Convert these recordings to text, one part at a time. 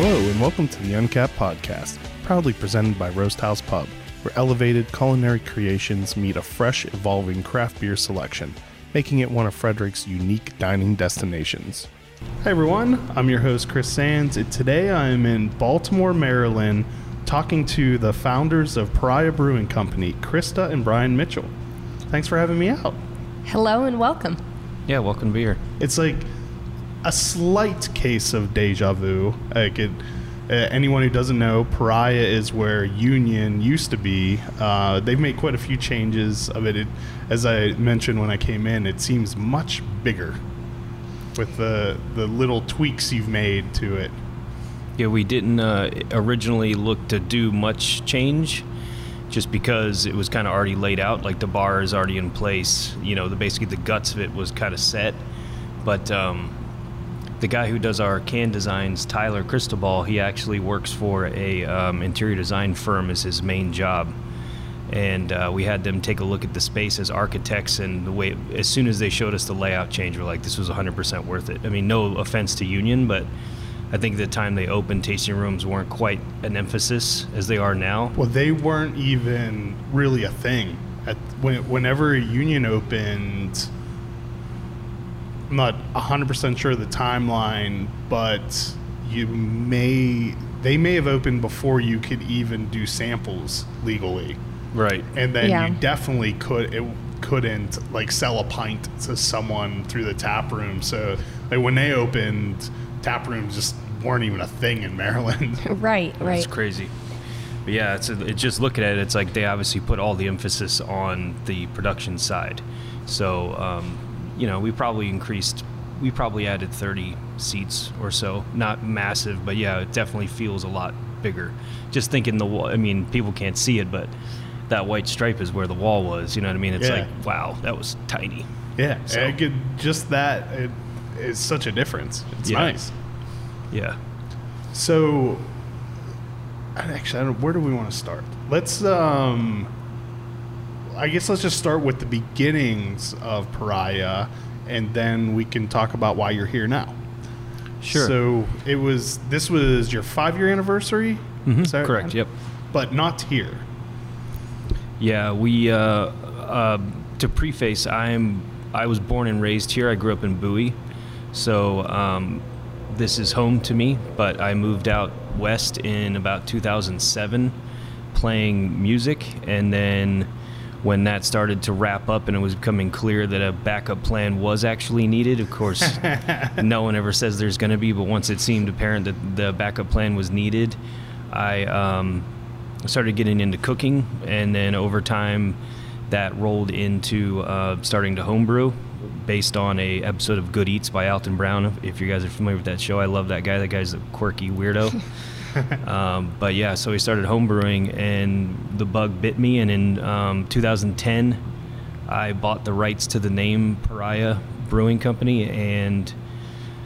Hello, and welcome to the Uncapped Podcast, proudly presented by Roast House Pub, where elevated culinary creations meet a fresh, evolving craft beer selection, making it one of Frederick's unique dining destinations. Hi, everyone. I'm your host, Chris Sands, and today I am in Baltimore, Maryland, talking to the founders of Pariah Brewing Company, Krista and Brian Mitchell. Thanks for having me out. Hello and welcome. Yeah, welcome to be here. It's like a slight case of deja vu. Like it, uh, anyone who doesn't know, Pariah is where Union used to be. Uh, they've made quite a few changes of it. it. As I mentioned when I came in, it seems much bigger with the the little tweaks you've made to it. Yeah, we didn't uh, originally look to do much change just because it was kind of already laid out. Like the bar is already in place. You know, the basically the guts of it was kind of set. But um, the guy who does our can designs, Tyler Cristobal, he actually works for a um, interior design firm as his main job. And uh, we had them take a look at the space as architects, and the way as soon as they showed us the layout change, we're like, this was 100% worth it. I mean, no offense to Union, but I think the time they opened, tasting rooms weren't quite an emphasis as they are now. Well, they weren't even really a thing. At, when, whenever Union opened, I'm not 100% sure of the timeline, but you may they may have opened before you could even do samples legally. Right. And then Yeah. you definitely could it couldn't like sell a pint to someone through the tap room. So like when they opened, tap rooms just weren't even a thing in Maryland. Right, right. It's crazy. But yeah, it's, it's just looking at it, it's like they obviously put all the emphasis on the production side. So, um, you know, we probably increased, we probably added 30 seats or so. Not massive, but yeah, it definitely feels a lot bigger. Just thinking the wall, I mean, people can't see it, but that white stripe is where the wall was. You know what I mean? It's Yeah. like, wow, that was tiny. yeah, So- it could, just that it is such a difference. It's Yeah. nice. Yeah. So, actually, I don't, where do we want to start? Let's, um, I guess let's just start with the beginnings of Pariah, and then we can talk about why you're here now. Sure. So it was. This was your five-year anniversary. Mhm, Is that correct, right? yep. But not here. Yeah, we uh, uh, to preface, I'm I was born and raised here. I grew up in Bowie, so um, this is home to me. But I moved out west in about 2007, playing music, and then when that started to wrap up and it was becoming clear that a backup plan was actually needed, of course, no one ever says there's going to be, but once it seemed apparent that the backup plan was needed, I um, started getting into cooking, and then over time, that rolled into uh, starting to homebrew, based on a episode of Good Eats by Alton Brown. If you guys are familiar with that show, I love that guy. That guy's a quirky weirdo. um, but yeah, so we started homebrewing, and the bug bit me. And in um, 2010, I bought the rights to the name Pariah Brewing Company, and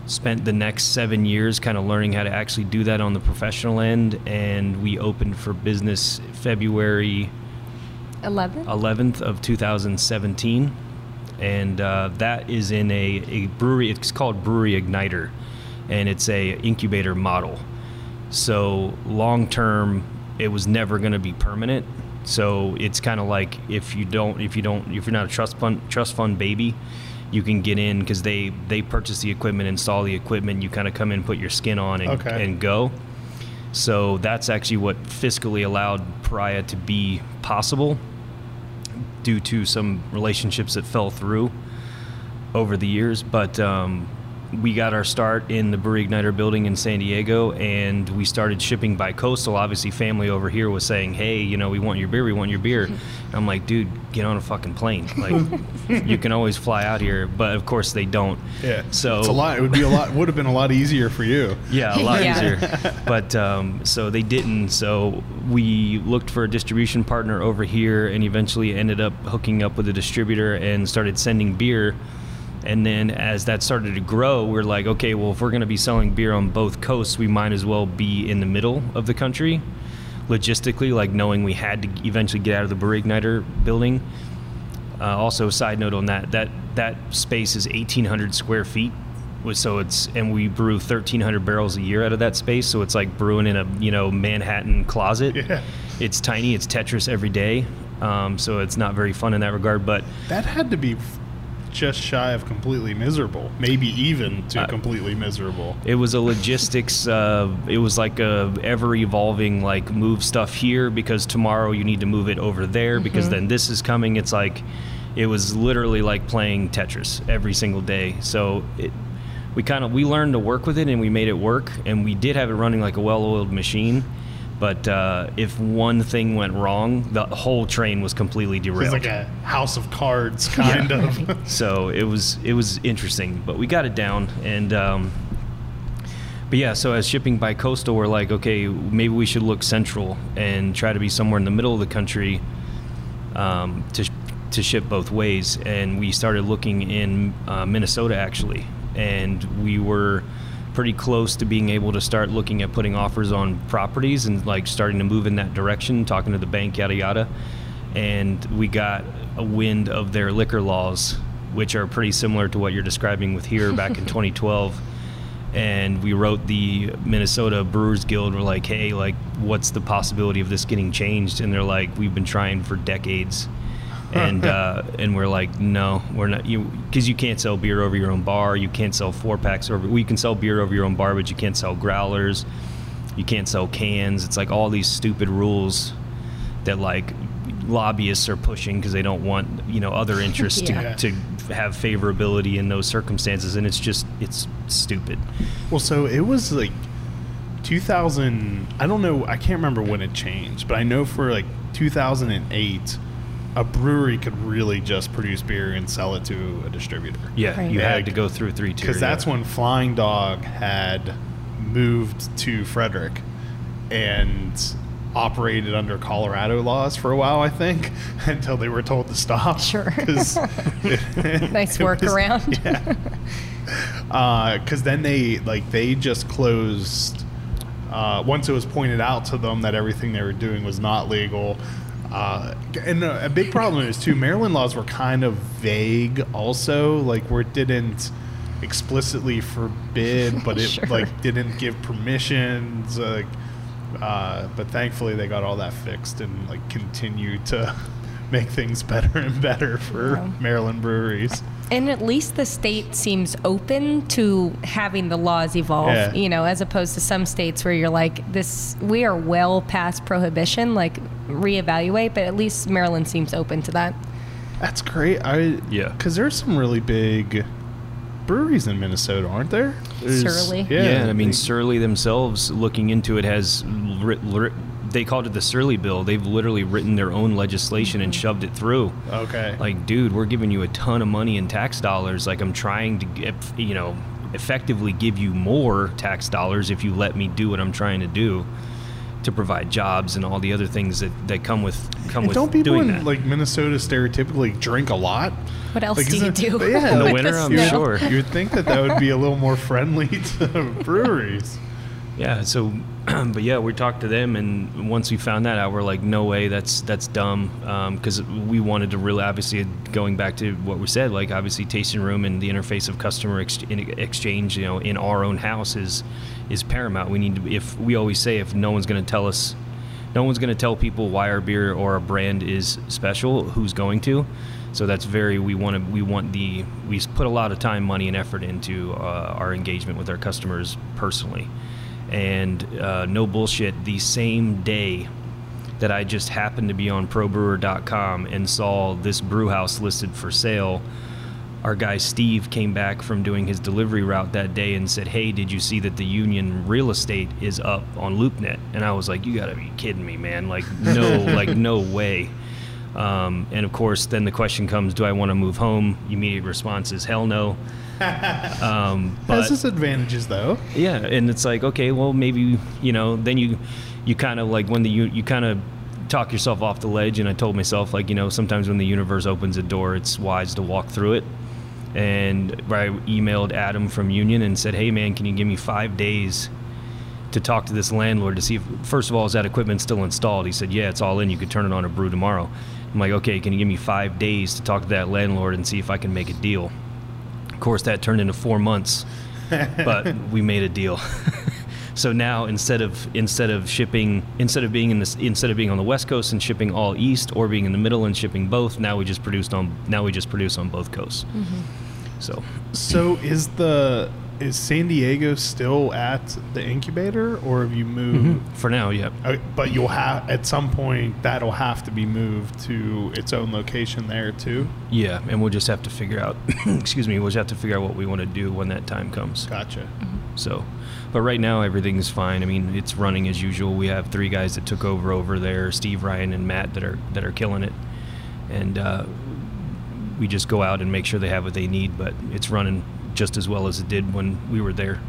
spent the next seven years kind of learning how to actually do that on the professional end. And we opened for business February 11? 11th of 2017 and uh, that is in a, a brewery it's called brewery igniter and it's a incubator model so long term it was never going to be permanent so it's kind of like if you don't if you don't if you're not a trust fund trust fund baby you can get in because they they purchase the equipment install the equipment you kind of come in put your skin on and, Okay. and go so that's actually what fiscally allowed Pariah to be possible due to some relationships that fell through over the years. But um, we got our start in the Brewery Igniter building in San Diego, and we started shipping by coastal. Obviously, family over here was saying, "Hey, you know, we want your beer. We want your beer." And I'm like, "Dude, get on a fucking plane. Like, you can always fly out here." But of course, they don't. Yeah. So it's a lot. It would be a lot. Would have been a lot easier for you. yeah, a lot Yeah. easier. But um, so they didn't. So we looked for a distribution partner over here, and eventually ended up hooking up with a distributor and started sending beer. And then as that started to grow, we're like, okay, well, if we're going to be selling beer on both coasts, we might as well be in the middle of the country. Logistically, like knowing we had to eventually get out of the Brewery Igniter building. Uh, also, side note on that, that that space is 1,800 square feet, so it's and we brew 1,300 barrels a year out of that space. So it's like brewing in a you know Manhattan closet. Yeah. It's tiny. It's Tetris every day. Um, so it's not very fun in that regard. But That had to be just shy of completely miserable. Maybe even to Uh, completely miserable. It was a logistics. Uh, it was like a ever evolving like move stuff here because tomorrow you need to move it over there because then this is coming. It's like it was literally like playing Tetris every single day. So it, we kind of we learned to work with it and we made it work and we did have it running like a well-oiled machine. But uh, if one thing went wrong, the whole train was completely It derailed. was like a house of cards kind of. so it was it was interesting, but we got it down. And um, but yeah, so as shipping by coastal, we're like, okay, maybe we should look central and try to be somewhere in the middle of the country um, to to ship both ways. And we started looking in uh, Minnesota actually, and we were pretty close to being able to start looking at putting offers on properties and like starting to move in that direction, talking to the bank, yada yada. And we got a wind of their liquor laws, which are pretty similar to what you're describing with here back in 2012 and we wrote the Minnesota Brewers Guild. We're like, hey, like, what's the possibility of this getting changed? And they're like, we've been trying for decades, and uh, and we're like, no, we're not, you because you can't sell beer over your own bar, you can't sell four packs over. We can sell beer over your own bar, but you can't sell growlers, you can't sell cans. It's like all these stupid rules that like lobbyists are pushing because they don't want you know other interests Yeah. to, to have favorability in those circumstances and it's just it's stupid Well, so it was like 2000. I don't know. I can't remember when it changed, but I know for like 2008, a brewery could really just produce beer and sell it to a distributor. Yeah, Right. you Yeah. had to go through three tier. Because that's yeah. when Flying Dog had moved to Frederick and operated under Colorado laws for a while, I think, until they were told to stop. Sure. it- Nice workaround. Yeah. Because then they like they just closed. Uh, once it was pointed out to them that everything they were doing was not legal. Uh, and a, a big problem is too. Maryland laws were kind of vague, also, like where it didn't explicitly forbid, but it Sure. like didn't give permissions. Like, uh, but thankfully they got all that fixed and like continue to make things better and better for Yeah. Maryland breweries. And at least the state seems open to having the laws evolve, Yeah. you know, as opposed to some states where you're like, this, we are well past prohibition, like reevaluate, but at least Maryland seems open to that. That's great. I Yeah. because there's some really big breweries in Minnesota, aren't there? There's- Surly. yeah. Yeah, and I mean Surly themselves looking into it has writ, writ, they called it the Surly bill. They've literally written their own legislation and shoved it through. okay. Like, dude, we're giving you a ton of money in tax dollars. Like, I'm trying to get, you know, effectively give you more tax dollars if you let me do what I'm trying to do to provide jobs and all the other things that, that come with come and with don't people doing in that. like Minnesota stereotypically drink a lot? What else Like, do you isn't- do? yeah, In the with winter, I'm sure. You would think that that would be a little more friendly to breweries. Yeah. So, but yeah, we talked to them, and once we found that out, we're like, no way, that's that's dumb, because we wanted to really, obviously, going back to what we said, like obviously, tasting room and the interface of customer ex- exchange, you know, in our own house is is paramount. We need to, if we always say, if no one's going to tell us, no one's going to tell people why our beer or our brand is special. Who's going to? So that's very we want to we want the we put a lot of time, money, and effort into uh, our engagement with our customers personally, and uh, no bullshit. The same day that I just happened to be on ProBrewer.com and saw this brew house listed for sale, our guy Steve came back from doing his delivery route that day and said, "Hey, did you see that the Union Real Estate is up on LoopNet?" And I was like, "You got to be kidding me, man! Like, no, like no way." Um, and of course, then the question comes, "Do I want to move home?" Immediate response is, "Hell no." Um, Has its advantages though. yeah, and it's like, okay, well, maybe you know, then you you kind of like when the you, you kind of talk yourself off the ledge, and I told myself like, you know, sometimes when the universe opens a door, it's wise to walk through it. And I emailed Adam from Union and said, hey man, can you give me five days to talk to this landlord to see if first of all is that equipment still installed? He said, yeah, it's all in. You could turn it on a brew tomorrow. I'm like, okay, can you give me five days to talk to that landlord and see if I can make a deal? Of course, that turned into four months but we made a deal. so now instead of instead of shipping instead of being in this instead of being on the west coast and shipping all east or being in the middle and shipping both, now we just produced on now we just produce on both coasts. Mm-hmm. So So is the is San Diego still at the incubator, or have you moved? for now, yeah. Uh, But you'll have at some point that'll have to be moved to its own location there too. Yeah, and we'll just have to figure out excuse me, we'll just have to figure out what we want to do when that time comes. Gotcha. So, but right now everything's fine. I mean, it's running as usual. We have three guys that took over over there: Steve, Ryan, and Matt that are that are killing it. And uh, we just go out and make sure they have what they need. But it's running just as well as it did when we were there.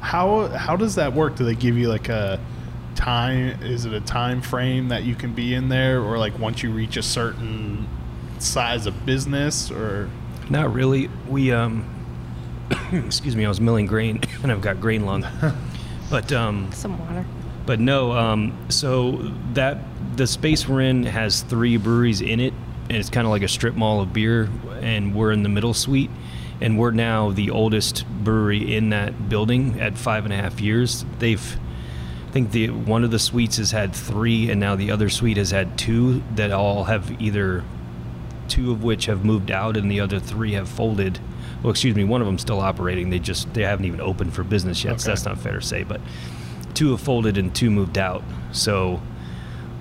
How how does that work? Do they give you like a time? Is it a time frame that you can be in there, or like once you reach a certain size of business, or Not really. We um, excuse me. I was milling grain, and I've got grain lung. but um, Some water. But no, um, so that the space we're in has three breweries in it, and it's kind of like a strip mall of beer, and we're in the middle suite, and we're now the oldest brewery in that building at five and a half years. They've, I think the one of the suites has had three, and now the other suite has had two that all have either two of which have moved out, and the other three have folded. Well, excuse me, one of them's still operating. They just they haven't even opened for business yet, so that's not fair to say, but two have folded and two moved out. So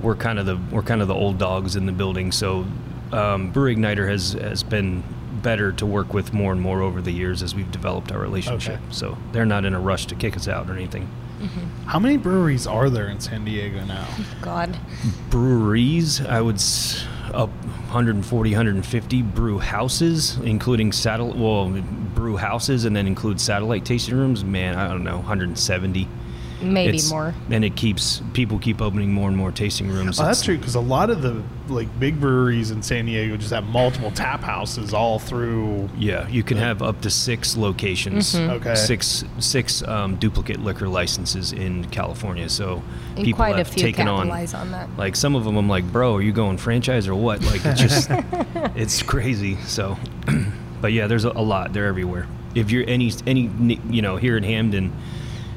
we're kind of the we're kind of the old dogs in the building. So um, Brew Igniter has has been better to work with more and more over the years as we've developed our relationship. Okay. So they're not in a rush to kick us out or anything. Mm-hmm. how many breweries are there in San Diego now? Oh, God. Breweries, I would s- up 140, 150 brew houses, including satellite. Well, brew houses, and then include satellite tasting rooms. Man, I don't know, 170. Maybe It's- more. And it keeps people keep opening more and more tasting rooms. Oh, that's true because a lot of the like big breweries in San Diego just have multiple tap houses all through. Yeah, you can have up to six locations. Okay. Six six um, duplicate liquor licenses in California. So And people quite a have few taken on. on that. Like some of them, I'm like, bro, are you going franchise or what? Like it's just, it's crazy. So, but yeah, there's a, a lot. They're everywhere. If you're any any you know here in Hampden,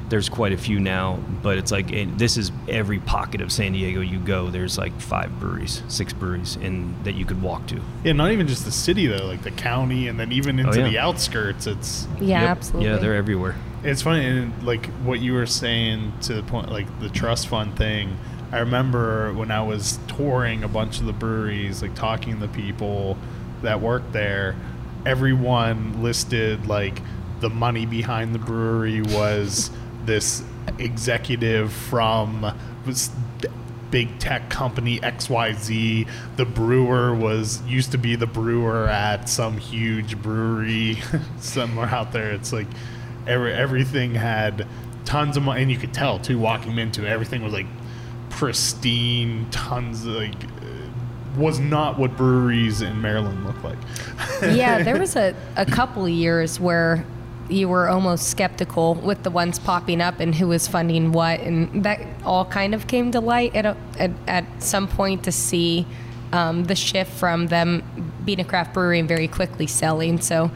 there's quite a few now. But it's like and this is every pocket of San Diego you go. There's like five breweries, six breweries, in that you could walk to. Yeah, not even just the city though, like the county, and then even oh, into Oh, yeah. the outskirts. It's Yeah, Yep. absolutely. Yeah, they're everywhere. It's funny, and like what you were saying to the point, like the trust fund thing. I remember when I was touring a bunch of the breweries, like talking to the people that work there. Everyone listed like the money behind the brewery was this executive from was big tech company XYZ. The brewer was used to be the brewer at some huge brewery somewhere out there. It's like every, everything had tons of money, and you could tell too walking into it. Everything was like pristine, tons of like was not what breweries in Maryland look like. yeah, there was a, a couple of years where you were almost skeptical with the ones popping up and who was funding what, and that all kind of came to light at a, at, at some point to see um, the shift from them being a craft brewery and very quickly selling. So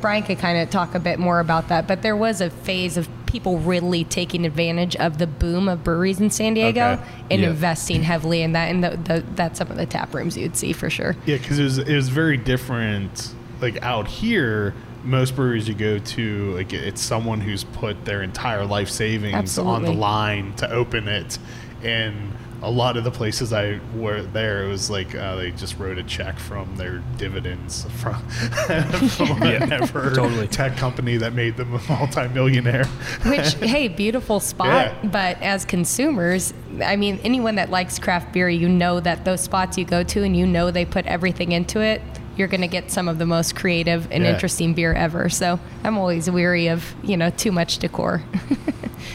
Brian could kind of talk a bit more about that, but there was a phase of people really taking advantage of the boom of breweries in San Diego Okay. and Yeah. investing heavily in that, and the, the, that's some of the tap rooms you'd see for sure. Yeah, because it was it was very different. Like out here, most breweries you go to, like it's someone who's put their entire life savings on the line to open it, and a lot of the places I were there, it was like uh, they just wrote a check from their dividends from, from Yeah, whatever totally. tech company that made them a multimillionaire. Which, hey, beautiful spot. Yeah. But as consumers, I mean, anyone that likes craft beer, you know that those spots you go to and you know they put everything into it, you're going to get some of the most creative and Yeah. interesting beer ever. So I'm always weary of, you know, too much decor.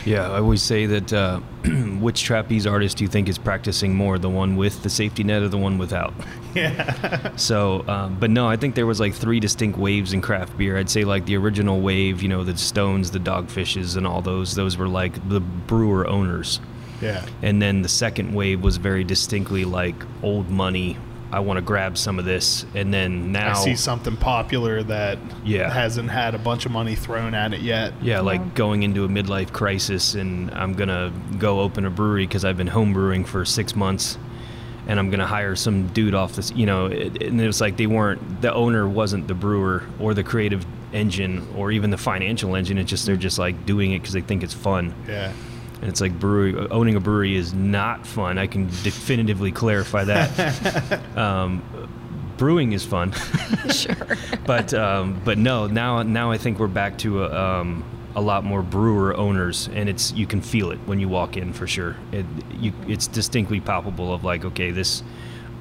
Yeah, I always say that uh, which trapeze artist do you think is practicing more, the one with the safety net or the one without? yeah, So, um, but no, I think there was like three distinct waves in craft beer. I'd say like the original wave, you know, the Stones, the Dogfishes, and all those. Those were like the brewer owners. yeah, And then the second wave was very distinctly like old money I want to grab some of this, and then now I see something popular that Yeah. hasn't had a bunch of money thrown at it yet. Yeah, like going into a midlife crisis, and I'm gonna go open a brewery because I've been home brewing for six months, and I'm gonna hire some dude off this. You know, it, and it was like they weren't the owner wasn't the brewer or the creative engine or even the financial engine. It's just they're just like doing it because they think it's fun. Yeah. And it's like brewery owning a brewery is not fun. I can definitively clarify that. um, brewing is fun. sure. but um, but no, now now I think we're back to a, um, a lot more brewer owners, and it's you can feel it when you walk in for sure. It you it's distinctly palpable of like okay, this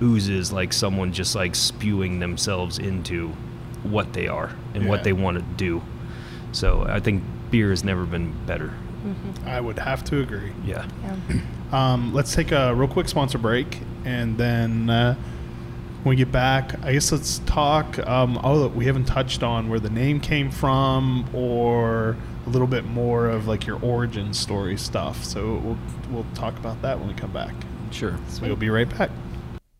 oozes like someone just like spewing themselves into what they are and Yeah. what they want to do. So I think beer has never been better. I would have to agree. Yeah. Yeah. Um, let's take a real quick sponsor break, and then uh, when we get back, I guess let's talk. Um, oh, we haven't touched on where the name came from, or a little bit more of like your origin story stuff. So we'll we'll talk about that when we come back. Sure. We'll be right back.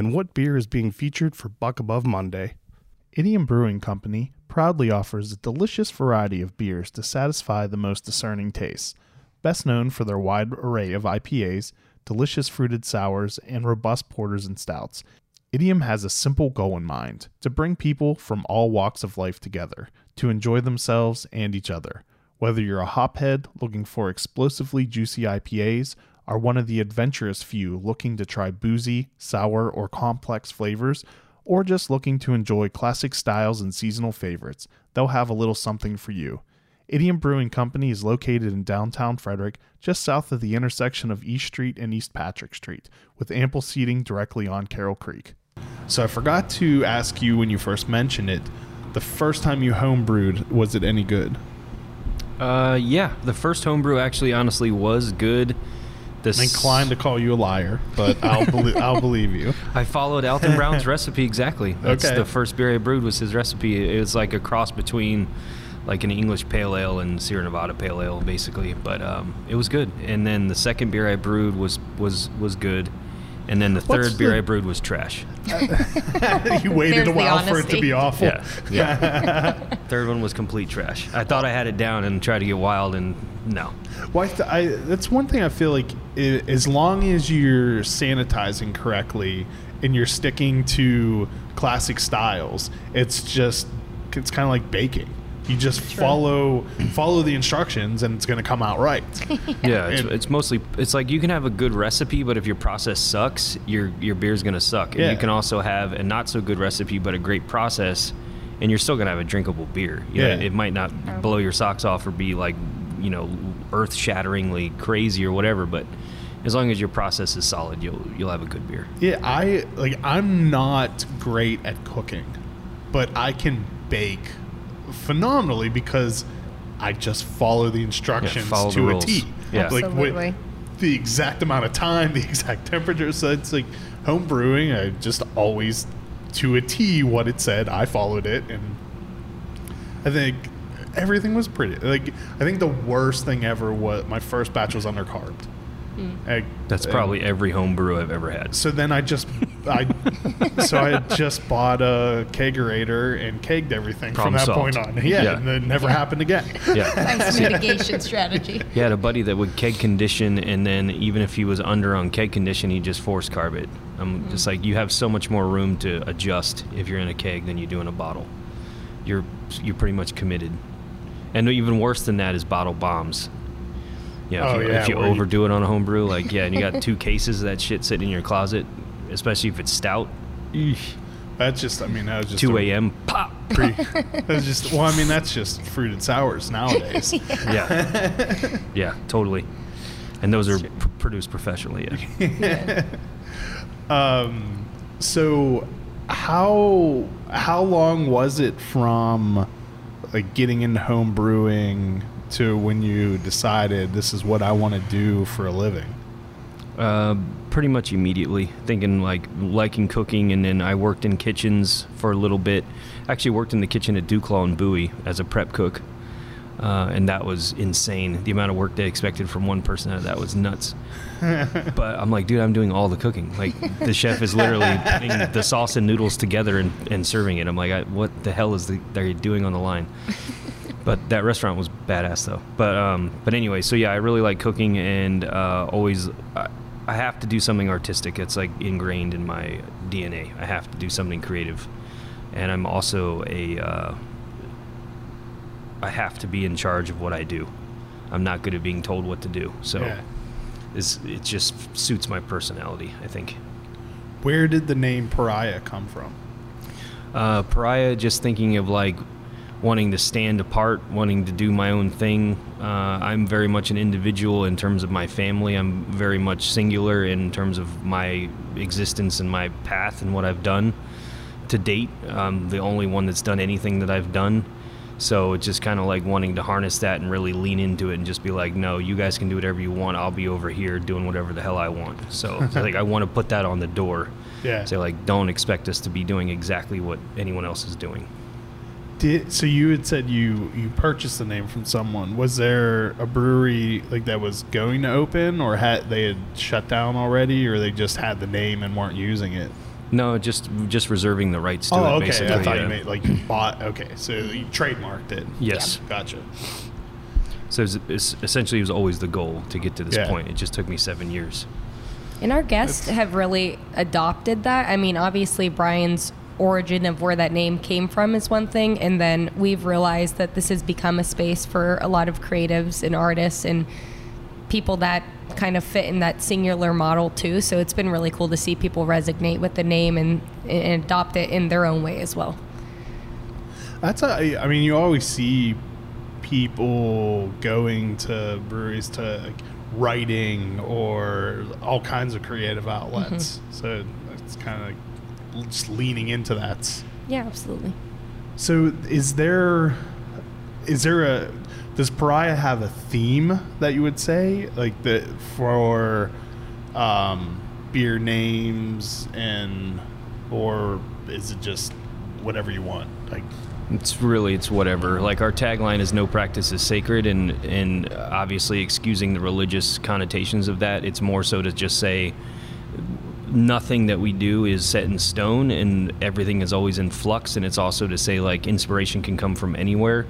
and what beer is being featured for Buck Above Monday. Idiom Brewing Company proudly offers a delicious variety of beers to satisfy the most discerning tastes. Best known for their wide array of IPAs, delicious fruited sours, and robust porters and stouts, Idiom has a simple goal in mind to bring people from all walks of life together to enjoy themselves and each other. Whether you're a hophead looking for explosively juicy IPAs, are one of the adventurous few looking to try boozy, sour, or complex flavors, or just looking to enjoy classic styles and seasonal favorites, they'll have a little something for you. Idiom Brewing Company is located in downtown Frederick, just south of the intersection of East Street and East Patrick Street, with ample seating directly on Carroll Creek. So I forgot to ask you when you first mentioned it, the first time you homebrewed, was it any good? Uh, yeah. The first homebrew actually, honestly, was good. The I'm inclined to call you a liar, but I'll believe I'll believe you. I followed Alton Brown's recipe exactly. That's Okay. the first beer I brewed was his recipe. It was like a cross between like an English pale ale and Sierra Nevada pale ale, basically. But um, it was good. And then the second beer I brewed was was was good. And then the third What's beer the- I brewed was trash. you waited There's a while for it to be awful. Yeah, yeah. third one was complete trash. I thought I had it down and tried to get wild, and no. Well, I th- I, that's one thing I feel like i as long as you're sanitizing correctly and you're sticking to classic styles, it's just it's kind of like baking. You just follow follow the instructions and it's going to come out right. Yeah, it's, And- it's mostly it's like you can have a good recipe, but if your process sucks, your your beer's gonna suck. And Yeah. you can also have a not so good recipe, but a great process, and you're still gonna have a drinkable beer. You know, Yeah. it might not blow your socks off or be like you know earth shatteringly crazy or whatever, but as long as your process is solid, you'll you'll have a good beer. Yeah, I like I'm not great at cooking, but I can bake phenomenally because I just follow the instructions follow to a rules. T. Yeah. Like Absolutely. with the exact amount of time, the exact temperature. So it's like home brewing, I just always to a T what it said. I followed it and I think everything was pretty like I think the worst thing ever was my first batch was undercarbed. Mm. I- That's and- probably every home brew I've ever had. so then I just, I, so I had just bought a kegerator and kegged everything Problem from that solved. point on. Yeah, Yeah. and it never happened again. Yeah. Nice mitigation strategy. He had a buddy that would keg condition, and then even if he was under on keg condition, he'd just force carb it. I'm mm. just like, you have so much more room to adjust if you're in a keg than you do in a bottle. You're you're pretty much committed. And even worse than that is bottle bombs. If Oh, you, yeah, if you where you- overdo it on a home brew, like yeah, and you got two cases of that shit sitting in your closet, especially if it's stout. eesh, That's just, I mean, that was just 2 a.m. Pop. Pre, that's just, well, I mean, that's just fruited sours nowadays. Yeah. yeah, totally. And those are pr- produced professionally. Yeah. um, so how how long was it from like getting into home brewing to when you decided this is what I want to do for a living? Uh, pretty much immediately. Thinking like liking cooking, and then I worked in kitchens for a little bit. Actually, worked in the kitchen at Duclaw and Bowie as a prep cook, uh, and that was insane. The amount of work they expected from one person out of that was nuts. but I'm like, dude, I'm doing all the cooking. Like the chef is literally putting the sauce and noodles together and, and serving it. I'm like, I, what the hell is the, are you doing on the line? But that restaurant was badass though. But um, but anyway, so yeah, I really like cooking and uh, always. I, I have to do something artistic. It's like ingrained in my DNA. I have to do something creative, and I'm also a. Uh, I have to be in charge of what I do. I'm not good at being told what to do. So, Yeah. it's, it just suits my personality. I think. Where did the name Pariah come from? Uh, pariah, just thinking of like wanting to stand apart, wanting to do my own thing. Uh, I'm very much an individual in terms of my family. I'm very much singular in terms of my existence and my path and what I've done to date. I'm the only one that's done anything that I've done. So it's just kind of like wanting to harness that and really lean into it and just be like, no, you guys can do whatever you want. I'll be over here doing whatever the hell I want. So, like I want to put that on the door. Yeah. Say like, don't expect us to be doing exactly what anyone else is doing. Did so you had said you you purchased the name from someone. Was there a brewery like that was going to open, or had they had shut down already, or they just had the name and weren't using it? No, just just reserving the rights to oh, it. okay. Basically, I thought yeah. you made like you bought. Okay, so you trademarked it. Yes. Gotcha. So it's, it's essentially it was always the goal to get to this Yeah. point. It just took me seven years. And our guests have really adopted that. I mean, obviously, Brian's origin of where that name came from is one thing. And then we've realized that this has become a space for a lot of creatives and artists and people that kind of fit in that singular model too. So it's been really cool to see people resonate with the name and, and adopt it in their own way as well. That's a, I mean, you always see people going to breweries to like, writing or all kinds of creative outlets. Mm-hmm. So it's kind of leaning into that. Yeah, absolutely. So is there is there a does Pariah have a theme that you would say like the for um, beer names and or is it just whatever you want like It's really it's whatever. Like our tagline is "No practice is sacred," and and obviously excusing the religious connotations of that. It's more so to just say nothing that we do is set in stone, and everything is always in flux. And it's also to say like inspiration can come from anywhere,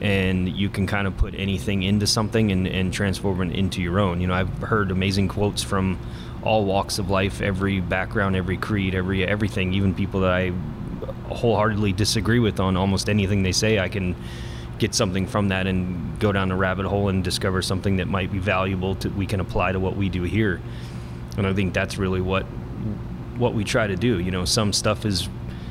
and you can kind of put anything into something and, and transform it into your own. You know, I've heard amazing quotes from all walks of life, every background, every creed, every everything, even people that I wholeheartedly disagree with on almost anything they say. I can get something from that and go down a rabbit hole and discover something that might be valuable to we can apply to what we do here. And I think that's really what what we try to do. You know, some stuff is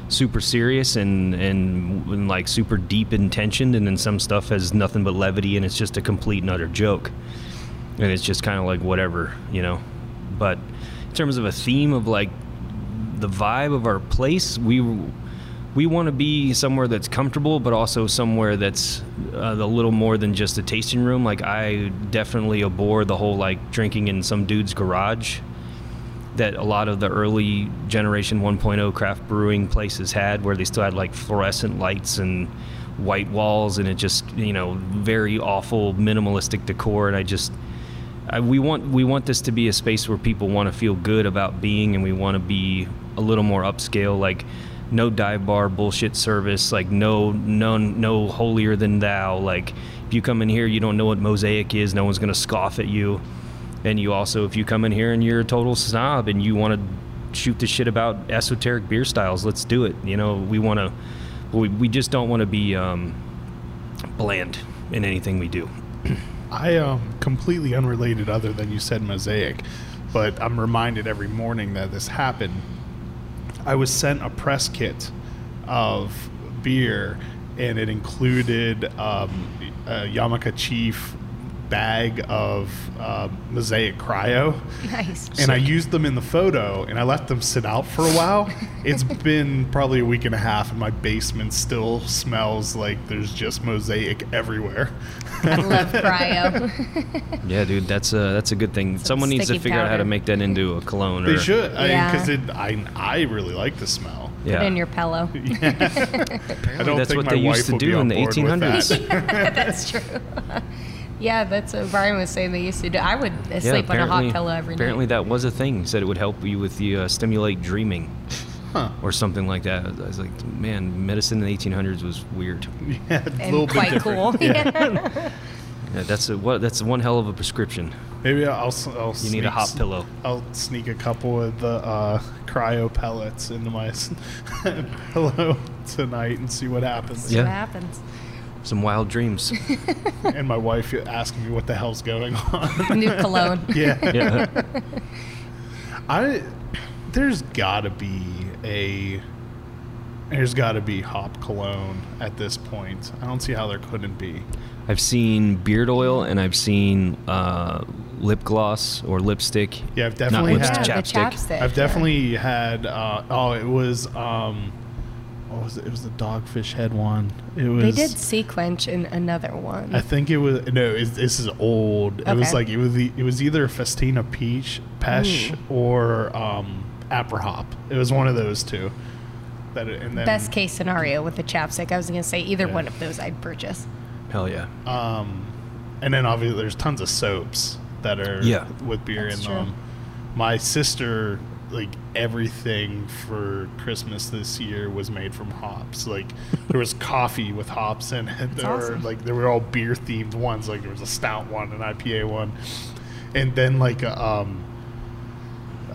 super serious and, and and like super deep intentioned, and then some stuff has nothing but levity and it's just a complete and utter joke. And it's just kind of like whatever, you know. But in terms of a theme of like the vibe of our place, we we want to be somewhere that's comfortable, but also somewhere that's uh, a little more than just a tasting room. Like I definitely abhor the whole like drinking in some dude's garage that a lot of the early generation 1.0 craft brewing places had, where they still had like fluorescent lights and white walls, and it just you know very awful minimalistic decor. And I just I, we want we want this to be a space where people want to feel good about being, and we want to be a little more upscale. Like no dive bar bullshit service. Like no no no holier than thou. Like if you come in here, you don't know what mosaic is. No one's gonna scoff at you. And you also, if you come in here and you're a total snob and you want to shoot the shit about esoteric beer styles, let's do it. You know, we want to. We, we just don't want to be um, bland in anything we do. I um completely unrelated other than you said mosaic, but I'm reminded every morning that this happened. I was sent a press kit of beer, and it included um, Yakima Chief bag of uh, Mosaic Cryo, Nice. and I used them in the photo, and I let them sit out for a while. it's been probably a week and a half, and my basement still smells like there's just Mosaic everywhere. I love cryo. Yeah, dude, that's a that's a good thing. Someone needs to sticky figure out how to make that into a cologne. they or, should, Yeah. because it. I I really like the smell. Yeah. Put in your pillow. I don't that's think what my they wife used to would do be in on the 1800s. that. that's true. Yeah, that's what Brian was saying they used to do. I would uh, sleep on a hot pillow every apparently night. Apparently, that was a thing. He said it would help you with the uh, stimulate dreaming Huh. or something like that. I was like, man, medicine in the 1800s was weird. Yeah, a little and bit different. cool. Yeah. Yeah, that's a what that's one hell of a prescription. Maybe I'll. s- I'll You need a hot pillow. I'll sneak a couple of the uh, cryo pellets into my pillow tonight and see what happens. See Yeah. what happens. Some wild dreams. And my wife asking me what the hell's going on. New cologne. yeah. yeah. I. There's got to be a. There's got to be hop cologne at this point. I don't see how there couldn't be. I've seen beard oil and I've seen uh, lip gloss or lipstick. Yeah, I've definitely Not yeah, lipstick, had. the chapstick. chapstick. I've yeah. definitely had. Uh, oh, it was. Um, what was it? It was the dogfish head one. It was. They did sequence in another one. I think it was no. It's, this is old. It was like it was the, it was either Festina Peach Pesh Ooh. or um, Aprihop. It was one of those two. That it- and then Best case scenario with the chapstick. I was going to say either Yeah. one of those I'd purchase. Hell yeah. Um, and then obviously there's tons of soaps that are Yeah. with beer That's in true. them. My sister like everything for Christmas this year was made from hops. Like there was coffee with hops in it. There were awesome. like there were all beer themed ones. Like there was a stout one, an IPA one, and then like a, um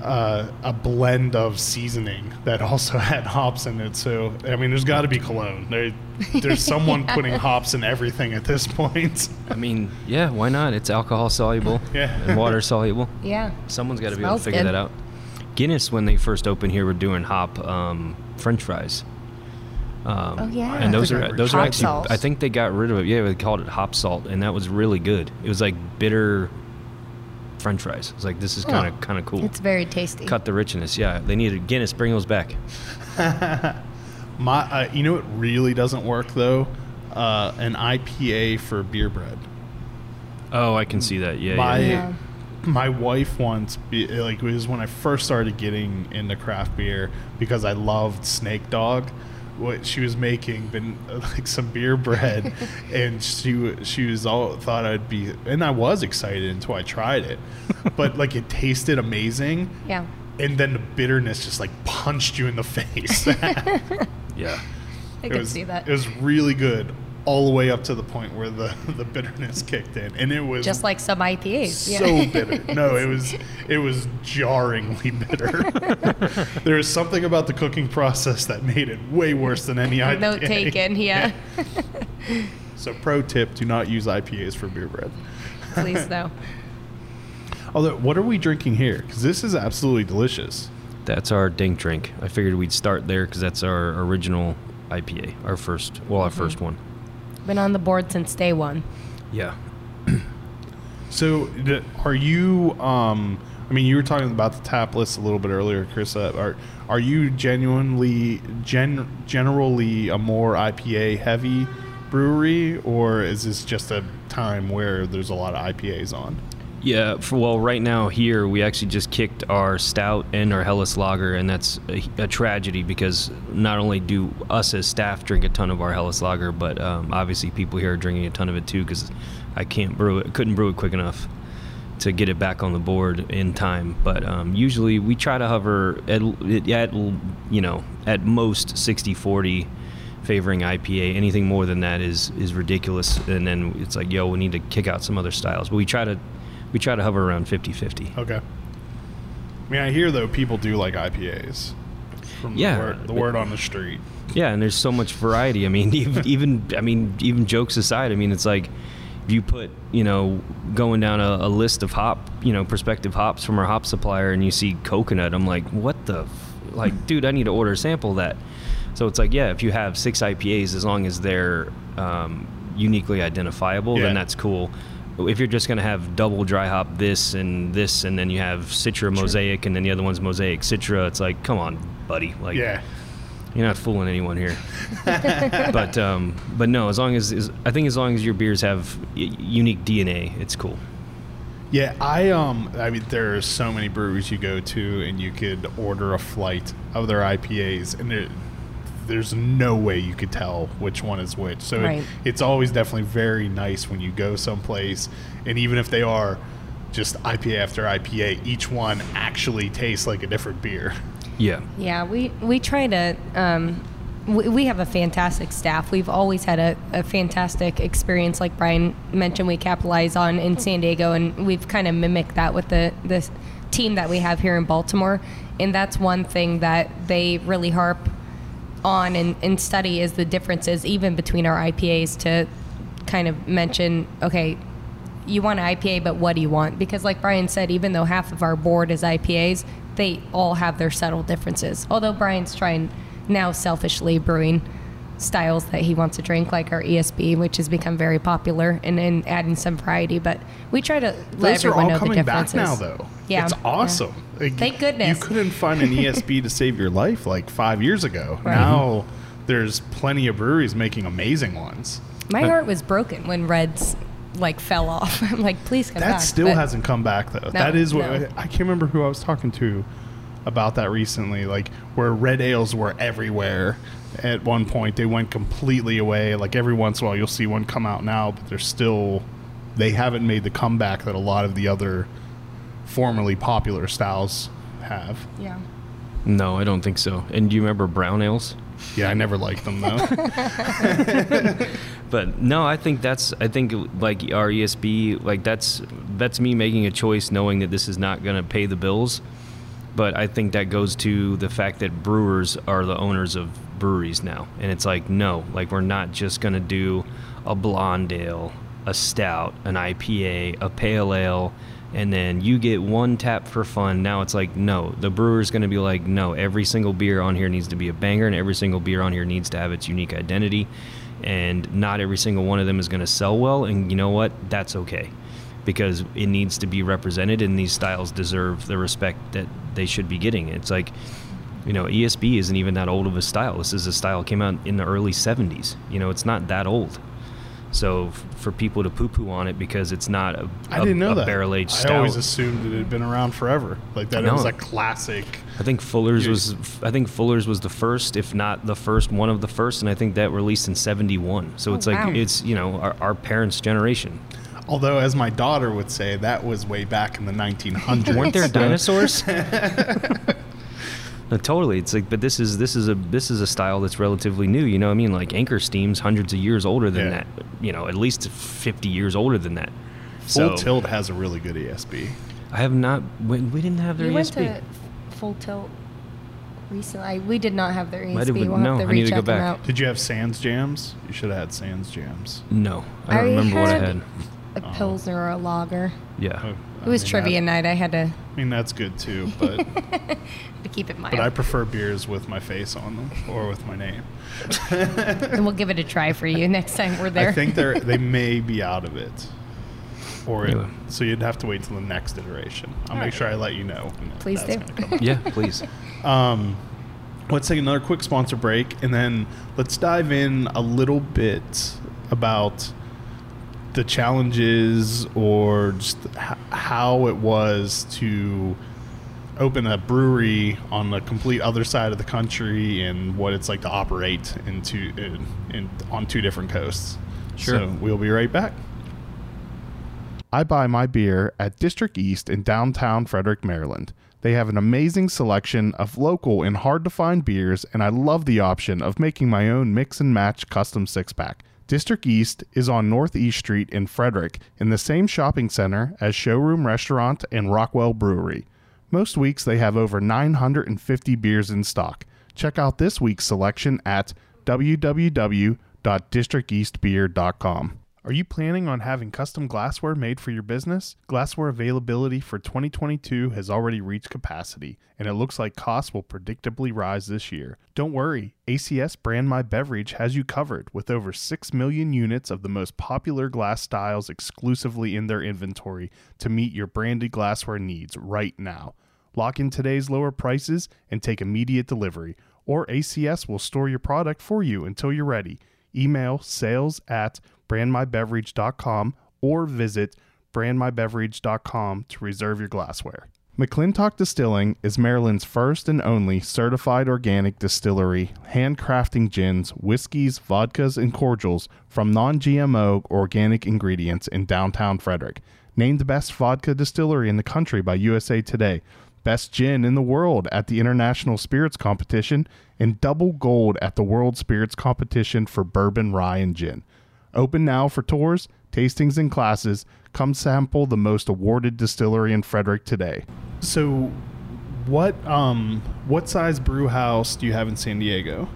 uh, a blend of seasoning that also had hops in it. So I mean, there's got to be cologne. There, there's someone putting hops in everything at this point. I mean, yeah, why not? It's alcohol soluble Yeah. and water soluble. Yeah. Someone's got to be able to figure good. that out. Guinness, when they first opened here, were doing hop um, French fries. Um, Oh, yeah. and those I think I are those are actually. salt. I think they got rid of it. Yeah, they called it hop salt, and that was really good. It was like bitter French fries. It's like this is kind of kind of cool. It's very tasty. Cut the richness. Yeah, they needed Guinness. Bring those back. My, uh, you know, what really doesn't work though. Uh, an IPA for beer bread. Oh, I can see that. Yeah, my yeah. Yeah. My wife once like it was when I first started getting into craft beer because I loved Snake Dog. What she was making, been like some beer bread, and she she was all thought I'd be, and I was excited until I tried it, but like it tasted amazing, Yeah. and then the bitterness just like punched you in the face. Yeah. I it can was see that. it was really good all the way up to the point where the the bitterness kicked in, and it was Just like some IPAs. so yeah. bitter. No, it was it was jarringly bitter. there was something about the cooking process that made it way worse than any IPA. Note taken. Yeah. So pro tip, do not use IPAs for beer bread. Please, though. Although, what are we drinking here? Because this is absolutely delicious. That's our dink drink. I figured we'd start there because that's our original IPA, our first, well, our mm-hmm. first one. Been on the board since day one. Yeah. So, are you? Um, I mean, you were talking about the tap list a little bit earlier, Chris. Uh, are are you genuinely, gen, generally a more IPA heavy brewery, or is this just a time where there's a lot of IPAs on? Yeah, for, well, right now here we actually just kicked our stout and our Helles Lager, and that's a, a tragedy because not only do us as staff drink a ton of our Helles Lager, but um, obviously people here are drinking a ton of it too because I can't brew it, couldn't brew it quick enough to get it back on the board in time. But um, usually we try to hover at, at you know at most 60-40 favoring IPA. Anything more than that is is ridiculous. And then it's like, yo, we need to kick out some other styles. But we try to we try to hover around 50-50. Okay. I mean, I hear though people do like IPAs. From Yeah. the word, the word on the street. Yeah, and there's so much variety. I mean, even, even I mean, even jokes aside, I mean, it's like if you put, you know, going down a, a list of hop, you know, prospective hops from our hop supplier, and you see coconut, I'm like, what the, f-? like, dude, I need to order a sample of that. So it's like, yeah, if you have six IPAs, as long as they're um, uniquely identifiable, Yeah. then that's cool. If you're just going to have double dry hop this and this, and then you have Citra Mosaic, and then the other one's Mosaic Citra, it's like, come on, buddy. Like, Yeah. you're not fooling anyone here. but um, but no, as long as, as I think as long as your beers have y- unique DNA, it's cool. Yeah, I um I mean there are so many breweries you go to and you could order a flight of their IPAs and there there's no way you could tell which one is which. So Right. it, it's always definitely very nice when you go someplace and even if they are just IPA after IPA, each one actually tastes like a different beer. Yeah. Yeah, we we try to. Um, we, we have a fantastic staff. We've always had a, a fantastic experience, like Brian mentioned. We capitalize on in San Diego, and we've kind of mimicked that with the the team that we have here in Baltimore. And that's one thing that they really harp on and, and study is the differences even between our IPAs to kind of mention, okay, you want an IPA, but what do you want? Because, like Brian said, even though half of our board is IPAs, they all have their subtle differences. Although Brian's trying now selfishly brewing styles that he wants to drink, like our ESB, which has become very popular, and, and adding some variety. But we try to let Those everyone know the differences. now though. Yeah, It's yeah. Like, Thank goodness. You couldn't find an ESB to save your life like 5 years ago. Right. Now there's plenty of breweries making amazing ones. My heart was broken when Reds like fell off. I'm like, please come That back. That still But- hasn't come back though. that is what no. I can't remember who I was talking to about that recently. Like where red ales were everywhere at one point, they went completely away. Like every once in a while, you'll see one come out now, but they're still they haven't made the comeback that a lot of the other formerly popular styles have. Yeah. No, I don't think so. And do you remember brown ales? Yeah, I never liked them though. But no, I think that's I think like our ESB like that's that's me making a choice knowing that this is not going to pay the bills. But I think that goes to the fact that brewers are the owners of breweries now, and it's like no, like we're not just going to do a blonde ale, a stout, an IPA, a pale ale, and then you get one tap for fun. Now it's like no, the brewer's going to be like no, every single beer on here needs to be a banger, and every single beer on here needs to have its unique identity and not every single one of them is going to sell well and you know what? That's okay because it needs to be represented and these styles deserve the respect that they should be getting. It's like you know esb isn't even that old of a style. This is a style came out in the early 70s you know it's not that old so f- for people to poo-poo on it because it's not a, I didn't know a that. barrel-aged I stout always assumed that it had been around forever. Like that it was a classic. I think Fuller's You- was I think Fuller's was the first, if not the first, one of the first, and I think that released in '71. So Oh, it's like wow. it's you know our, our parents' generation. Although, as my daughter would say, that was way back in the 1900s. Weren't there dinosaurs? no, totally. It's like, but this is this is a this is a style that's relatively new. You know, what I mean, like Anchor Steam's hundreds of years older than Yeah. that. You know, at least 50 years older than that. Full so Tilt has a really good ESB. I have not. We, we didn't have their You went to Full Tilt recently. I, we did not have their ESB. Might have been- we'll no, have to I need to go back. out. Did you have Sans Jams? You should have had Sans Jams. no, I don't I remember what I had- had. A pilsner or a lager. Yeah. Oh, It was mean, trivia that- night. I had to, I mean, that's good too, but to keep it mild. but I prefer beers with my face on them or with my name. and we'll give it a try for you next time we're there. I think they're they may be out of it, or it, so you'd have to wait till the next iteration. I'll make Alright. sure I let you know. Please do. Yeah, please. Um, let's take another quick sponsor break, and then let's dive in a little bit about the challenges or just how it was to open a brewery on the complete other side of the country and what it's like to operate in two, in, in, on two different coasts. Sure. So we'll be right back. I buy my beer at District East in downtown Frederick, Maryland. They have an amazing selection of local and hard to find beers, and I love the option of making my own mix and match custom six pack. District East is on Northeast Street in Frederick in the same shopping center as Showroom Restaurant and Rockwell Brewery. Most weeks they have over 950 beers in stock. Check out this week's selection at www.districteastbeer.com. Are you planning on having custom glassware made for your business? Glassware availability for 2022 has already reached capacity, and it looks like costs will predictably rise this year. Don't worry, ACS Brand My Beverage has you covered with over 6 million units of the most popular glass styles exclusively in their inventory to meet your branded glassware needs right now. Lock in today's lower prices and take immediate delivery, or ACS will store your product for you until you're ready. Email sales at brandmybeverage.com or visit brandmybeverage.com to reserve your glassware. McClintock Distilling is Maryland's first and only certified organic distillery, handcrafting gins, whiskeys, vodkas, and cordials from non GMO organic ingredients in downtown Frederick. Named the best vodka distillery in the country by USA Today, best gin in the world at the International Spirits Competition, and double gold at the World Spirits Competition for bourbon, rye, and gin. Open now for tours, tastings, and classes. Come sample the most awarded distillery in Frederick today. So, what um what size brew house do you have in San Diego?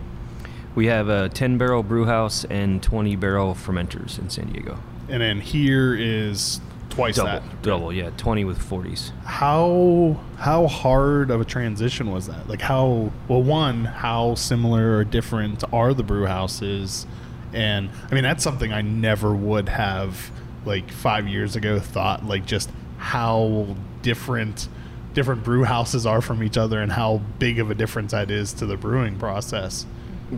We have a 10 barrel brew house and 20 barrel fermenters in San Diego. And then here is twice Double, that. double, yeah, 20 with 40s. How how hard of a transition was that? Like how well one, how similar or different are the brew houses? And I mean that's something I never would have like 5 years ago thought like just how different different brew houses are from each other and how big of a difference that is to the brewing process.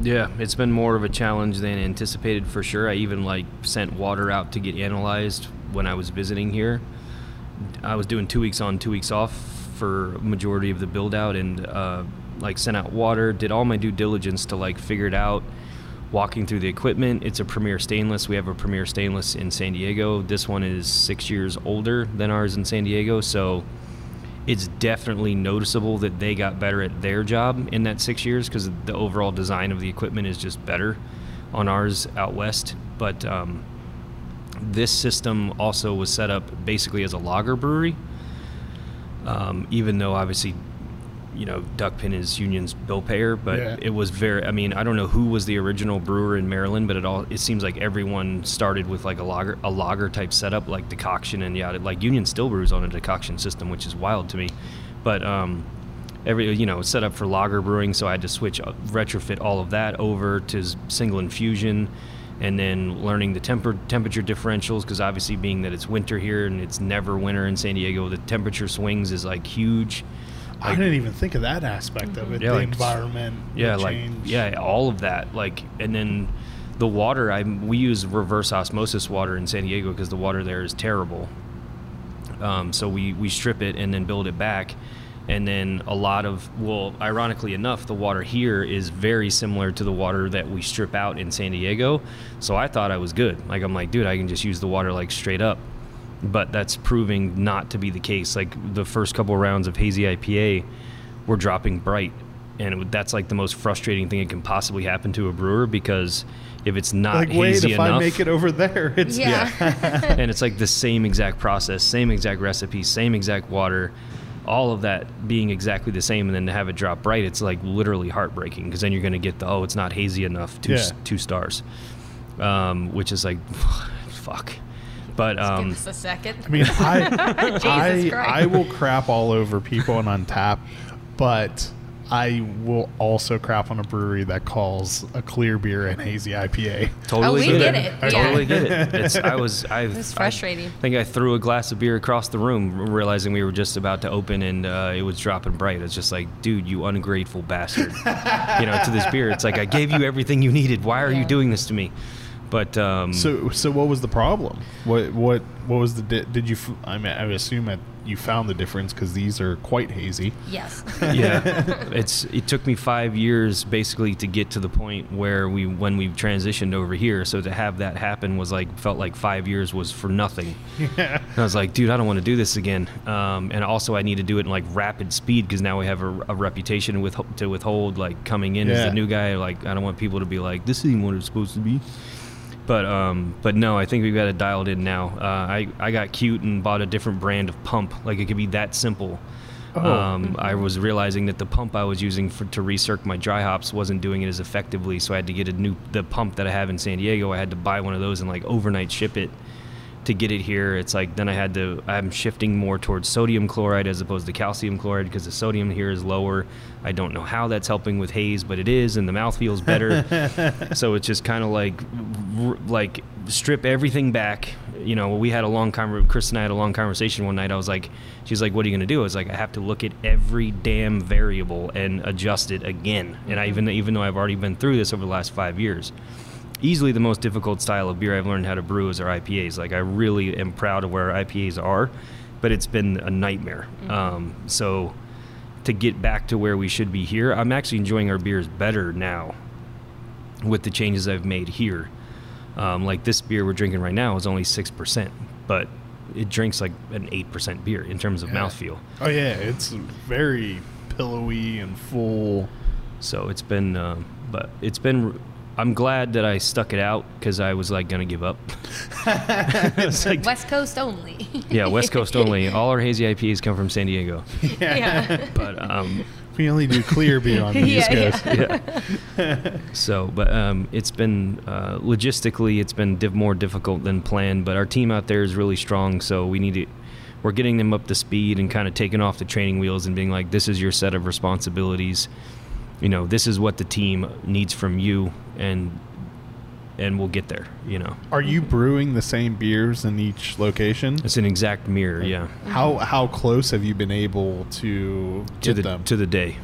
Yeah, it's been more of a challenge than anticipated for sure. I even like sent water out to get analyzed when I was visiting here. I was doing two weeks on, two weeks off for majority of the build out, and uh, like sent out water, did all my due diligence to like figure it out. Walking through the equipment, it's a Premier Stainless. We have a Premier Stainless in San Diego. This one is six years older than ours in San Diego, so it's definitely noticeable that they got better at their job in that six years because the overall design of the equipment is just better on ours out west. But um, this system also was set up basically as a lager brewery, um, even though obviously. You know, Duckpin is Union's bill payer, but Yeah. it was very. I mean, I don't know who was the original brewer in Maryland, but it all. It seems like everyone started with like a lager, a lager type setup, like decoction and yeah, like Union still brews on a decoction system, which is wild to me. But um, every you know set up for lager brewing, so I had to switch uh, retrofit all of that over to single infusion, and then learning the temper temperature differentials because obviously being that it's winter here and it's never winter in San Diego, the temperature swings is like huge. I didn't even think of that aspect of it. Yeah, the like- environment, yeah the like change. yeah all of that like and then the water i we use reverse osmosis water in san diego because the water there is terrible. Um, so we we strip it and then build it back. And then a lot of well ironically enough the water here is very similar to the water that we strip out in san diego. So i thought i was good. Like i'm like dude i can just use the water like straight up but that's proving not to be the case. Like the first couple rounds of hazy IPA, we're dropping bright, and it, that's like the most frustrating thing that can possibly happen to a brewer because if it's not Like, wait, hazy if enough, I make it over there, it's Yeah. and it's like the same exact process, same exact recipe, same exact water, all of that being exactly the same, and then to have it drop bright, it's like literally heartbreaking because then you're going to get the oh, it's not hazy enough, two s- Yeah. two stars, um, which is like fuck. But um, Give us a second. I mean, I, I, I will crap all over people and on Untappd, but I will also crap on a brewery that calls a clear beer and hazy IPA. Totally Oh, we get, get it. it, I yeah. totally get it. It's, I was. I. It's frustrating. I think I threw a glass of beer across the room, realizing we were just about to open, and uh, it was dropping bright. It's just like, dude, you ungrateful bastard. you know, to this beer, it's like I gave you everything you needed. Why are you doing this to me? But um, So, so what was the problem? What, what, what was the? Di- did you? f- I mean, I assume that you found the difference because these are quite hazy. Yes. yeah, it's it took me five years basically to get to the point where we when we transitioned over here. So to have that happen was like felt like five years was for nothing. And I was like, dude, I don't want to do this again. Um, and also, I need to do it in like rapid speed because now we have a, a reputation with to withhold. Like coming in as Yeah. the new guy, like I don't want people to be like, this isn't what it's supposed to be. But um, but no, I think we've got it dialed in now. Uh, I I got cute and bought a different brand of pump. Like it could be that simple. Oh. Um, I was realizing that the pump I was using for, to recirc my dry hops wasn't doing it as effectively, so I had to get a new the pump that I have in San Diego. I had to buy one of those and like overnight ship it to get it here. It's like then I had to. I'm shifting more towards sodium chloride as opposed to calcium chloride because the sodium here is lower. I don't know how that's helping with haze, but it is, and the mouth feels better. so it's just kind of like like strip everything back. You know, we had a long conver- Chris and I had a long conversation one night. I was like, she's like, "What are you gonna do?" I was like, "I have to look at every damn variable and adjust it again." And I mm-hmm. even even though I've already been through this over the last five years, easily the most difficult style of beer I've learned how to brew is our IPAs. Like I really am proud of where our IPAs are, but it's been a nightmare. Um, so to get back to where we should be here, I'm actually enjoying our beers better now with the changes I've made here. Um, like this beer we're drinking right now is only six percent, but it drinks like an eight percent beer in terms of Yeah. mouthfeel. Oh yeah, it's very pillowy and full. So it's been, um, but it's been. I'm glad that I stuck it out because I was like gonna give up. Like, West Coast only. yeah, West Coast only. All our hazy IPAs come from San Diego, yeah. but um, We only do clear beer on the East Yeah, Coast. yeah. so, but um, it's been uh, logistically, it's been div- more difficult than planned. But our team out there is really strong, so we need to. We're getting them up to speed and kind of taking off the training wheels and being like, "This is your set of responsibilities. You know, this is what the team needs from you, and and we'll get there. You know, Are you brewing the same beers in each location? it's an exact mirror. Yeah, How how close have you been able to to get the them? to the day.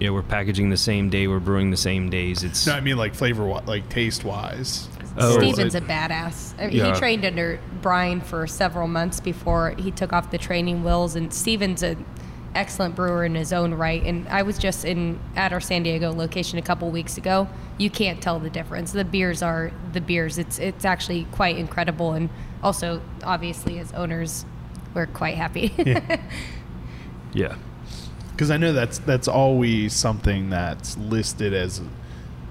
Yeah, we're packaging the same day. We're brewing the same days. It's no, I mean like flavor, like taste wise. Oh. Steven's a badass. Uh, I mean, Yeah. He trained under Brian for several months before he took off the training wheels, and Steven's an excellent brewer in his own right. And I was just in at our San Diego location a couple weeks ago. You can't tell the difference. The beers are the beers. It's it's actually quite incredible, and also obviously as owners, we're quite happy. yeah, Because I know that's that's always something that's listed as,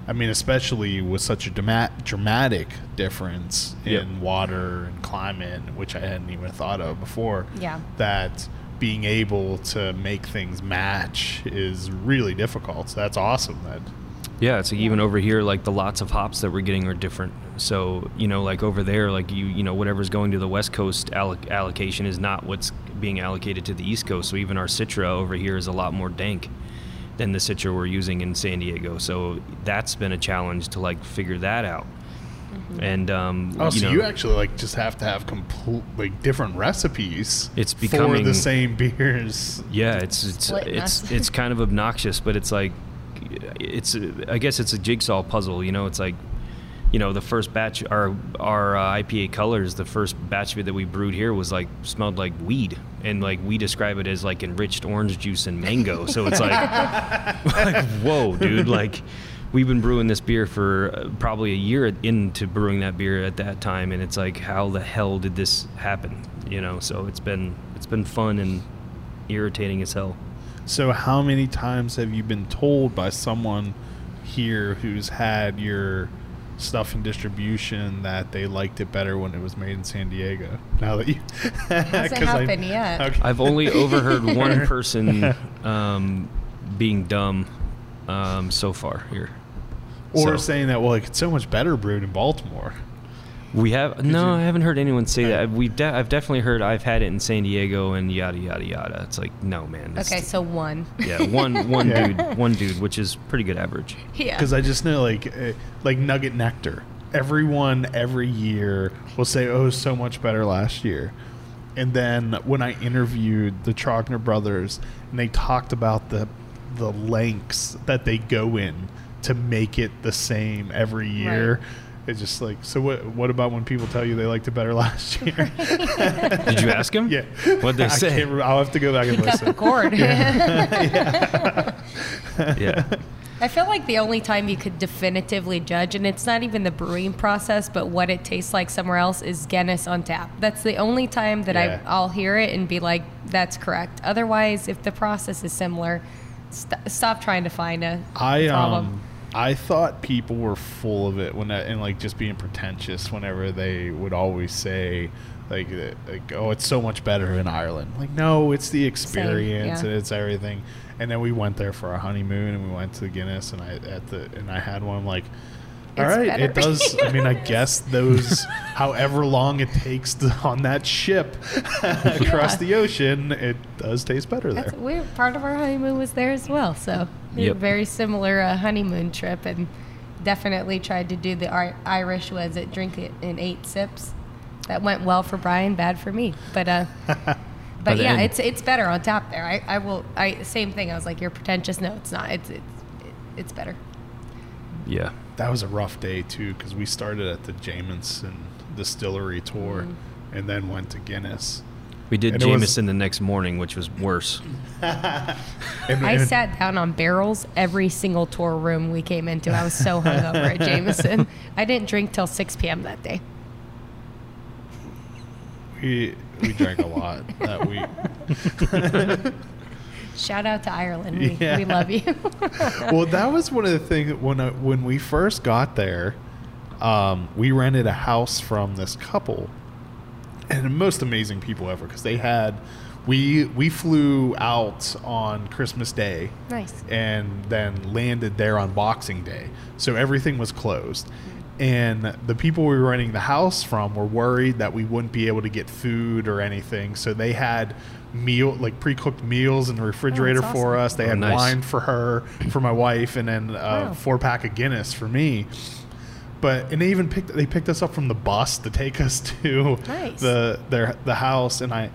I mean, especially with such a drama- dramatic difference in Yep. water and climate, which I hadn't even thought of before. Yeah. That being able to make things match is really difficult. So that's awesome. That Yeah, it's like even over here, like the lots of hops that we're getting are different. So you know, like over there, like you, you know, whatever's going to the West Coast alloc- allocation is not what's being allocated to the East Coast. So even our Citra over here is a lot more dank than the Citra we're using in San Diego. So that's been a challenge to like figure that out. And um, oh, you so know, you actually like just have to have complete like different recipes. It's for the same beers. Yeah, it's it's Splitting it's us. it's kind of obnoxious, but it's like it's I guess it's a jigsaw puzzle. You know, it's like you know the first batch our our uh, IPA colors, the first batch of it that we brewed here was like smelled like weed, and like we describe it as like enriched orange juice and mango. So it's like like whoa, dude, like. We've been brewing this beer for uh, probably a year into brewing that beer at that time, and it's like, how the hell did this happen? You know, so it's been it's been fun and irritating as hell. So, how many times have you been told by someone here who's had your stuff in distribution that they liked it better when it was made in San Diego? Now that you Hasn't 'cause I- happened yet. Okay. I've only overheard one person um, being dumb um, so far here. Or So, saying that well, like it's so much better brewed in Baltimore. we have no, you- I haven't heard anyone say Okay. that. We've de- I've definitely heard I've had it in San Diego and yada yada yada. It's like no man. this- Okay, so one. yeah, one one Yeah. dude, one dude, which is pretty good average. yeah. Because I just know like uh, like Nugget Nectar. Everyone every year will say, "Oh, so much better last year." And then when I interviewed the Trogner brothers, and they talked about the the lengths that they go in to make it the same every year. It's just like, so what? What about when people tell you they liked it better last year? Did you ask him? yeah. What'd they I say? can't. I'll have to go back and Cut the listen. cord. Yeah. I feel like the only time you could definitively judge, and it's not even the brewing process, but what it tastes like somewhere else, is Guinness on tap. That's the only time that Yeah. I, I'll hear it and be like, "That's correct." Otherwise, if the process is similar, st- stop trying to find a I problem. um I thought people were full of it when that, and like just being pretentious whenever they would always say like uh, like oh it's so much better in Ireland. Like no, it's the experience yeah. and it's everything. And then we went there for our honeymoon and we went to Guinness and I at the and I had one I'm like all It's right, it does. I mean, I guess those, however long it takes to, on that ship across Yeah. the ocean, it does taste better there. That's weird. Part of our honeymoon was there as well, so Yep. very similar uh, honeymoon trip, and definitely tried to do the Ir- Irish was it drink it in eight sips. That went well for Brian, bad for me. But uh, but By yeah, end- it's it's better on top there. I, I will. I same thing. I was like, you're pretentious. No, it's not. It's it's it's better. Yeah. That was a rough day too because we started at the Jameson Distillery tour, Mm-hmm. and then went to Guinness. We did And it was- the next morning, which was worse. And, I sat down on barrels every single tour room we came into. I was so hungover at Jameson. I didn't drink till 6 p.m. that day. we we drank a lot that week. Shout out to Ireland. We, Yeah. we love you. well, that was one of the things when I, when we first got there. Um, we rented a house from this couple, and the most amazing people ever because they had we we flew out on Christmas Day nice. and then landed there on Boxing Day. So everything was closed. And the people we were renting the house from were worried that we wouldn't be able to get food or anything. So they had meal like pre-cooked meals in the refrigerator that's for awesome. us. They Oh, had nice. wine for her, for my wife, and then a Wow. four pack of Guinness for me. But and they even picked they picked us up from the bus to take us to Nice. the their the house and I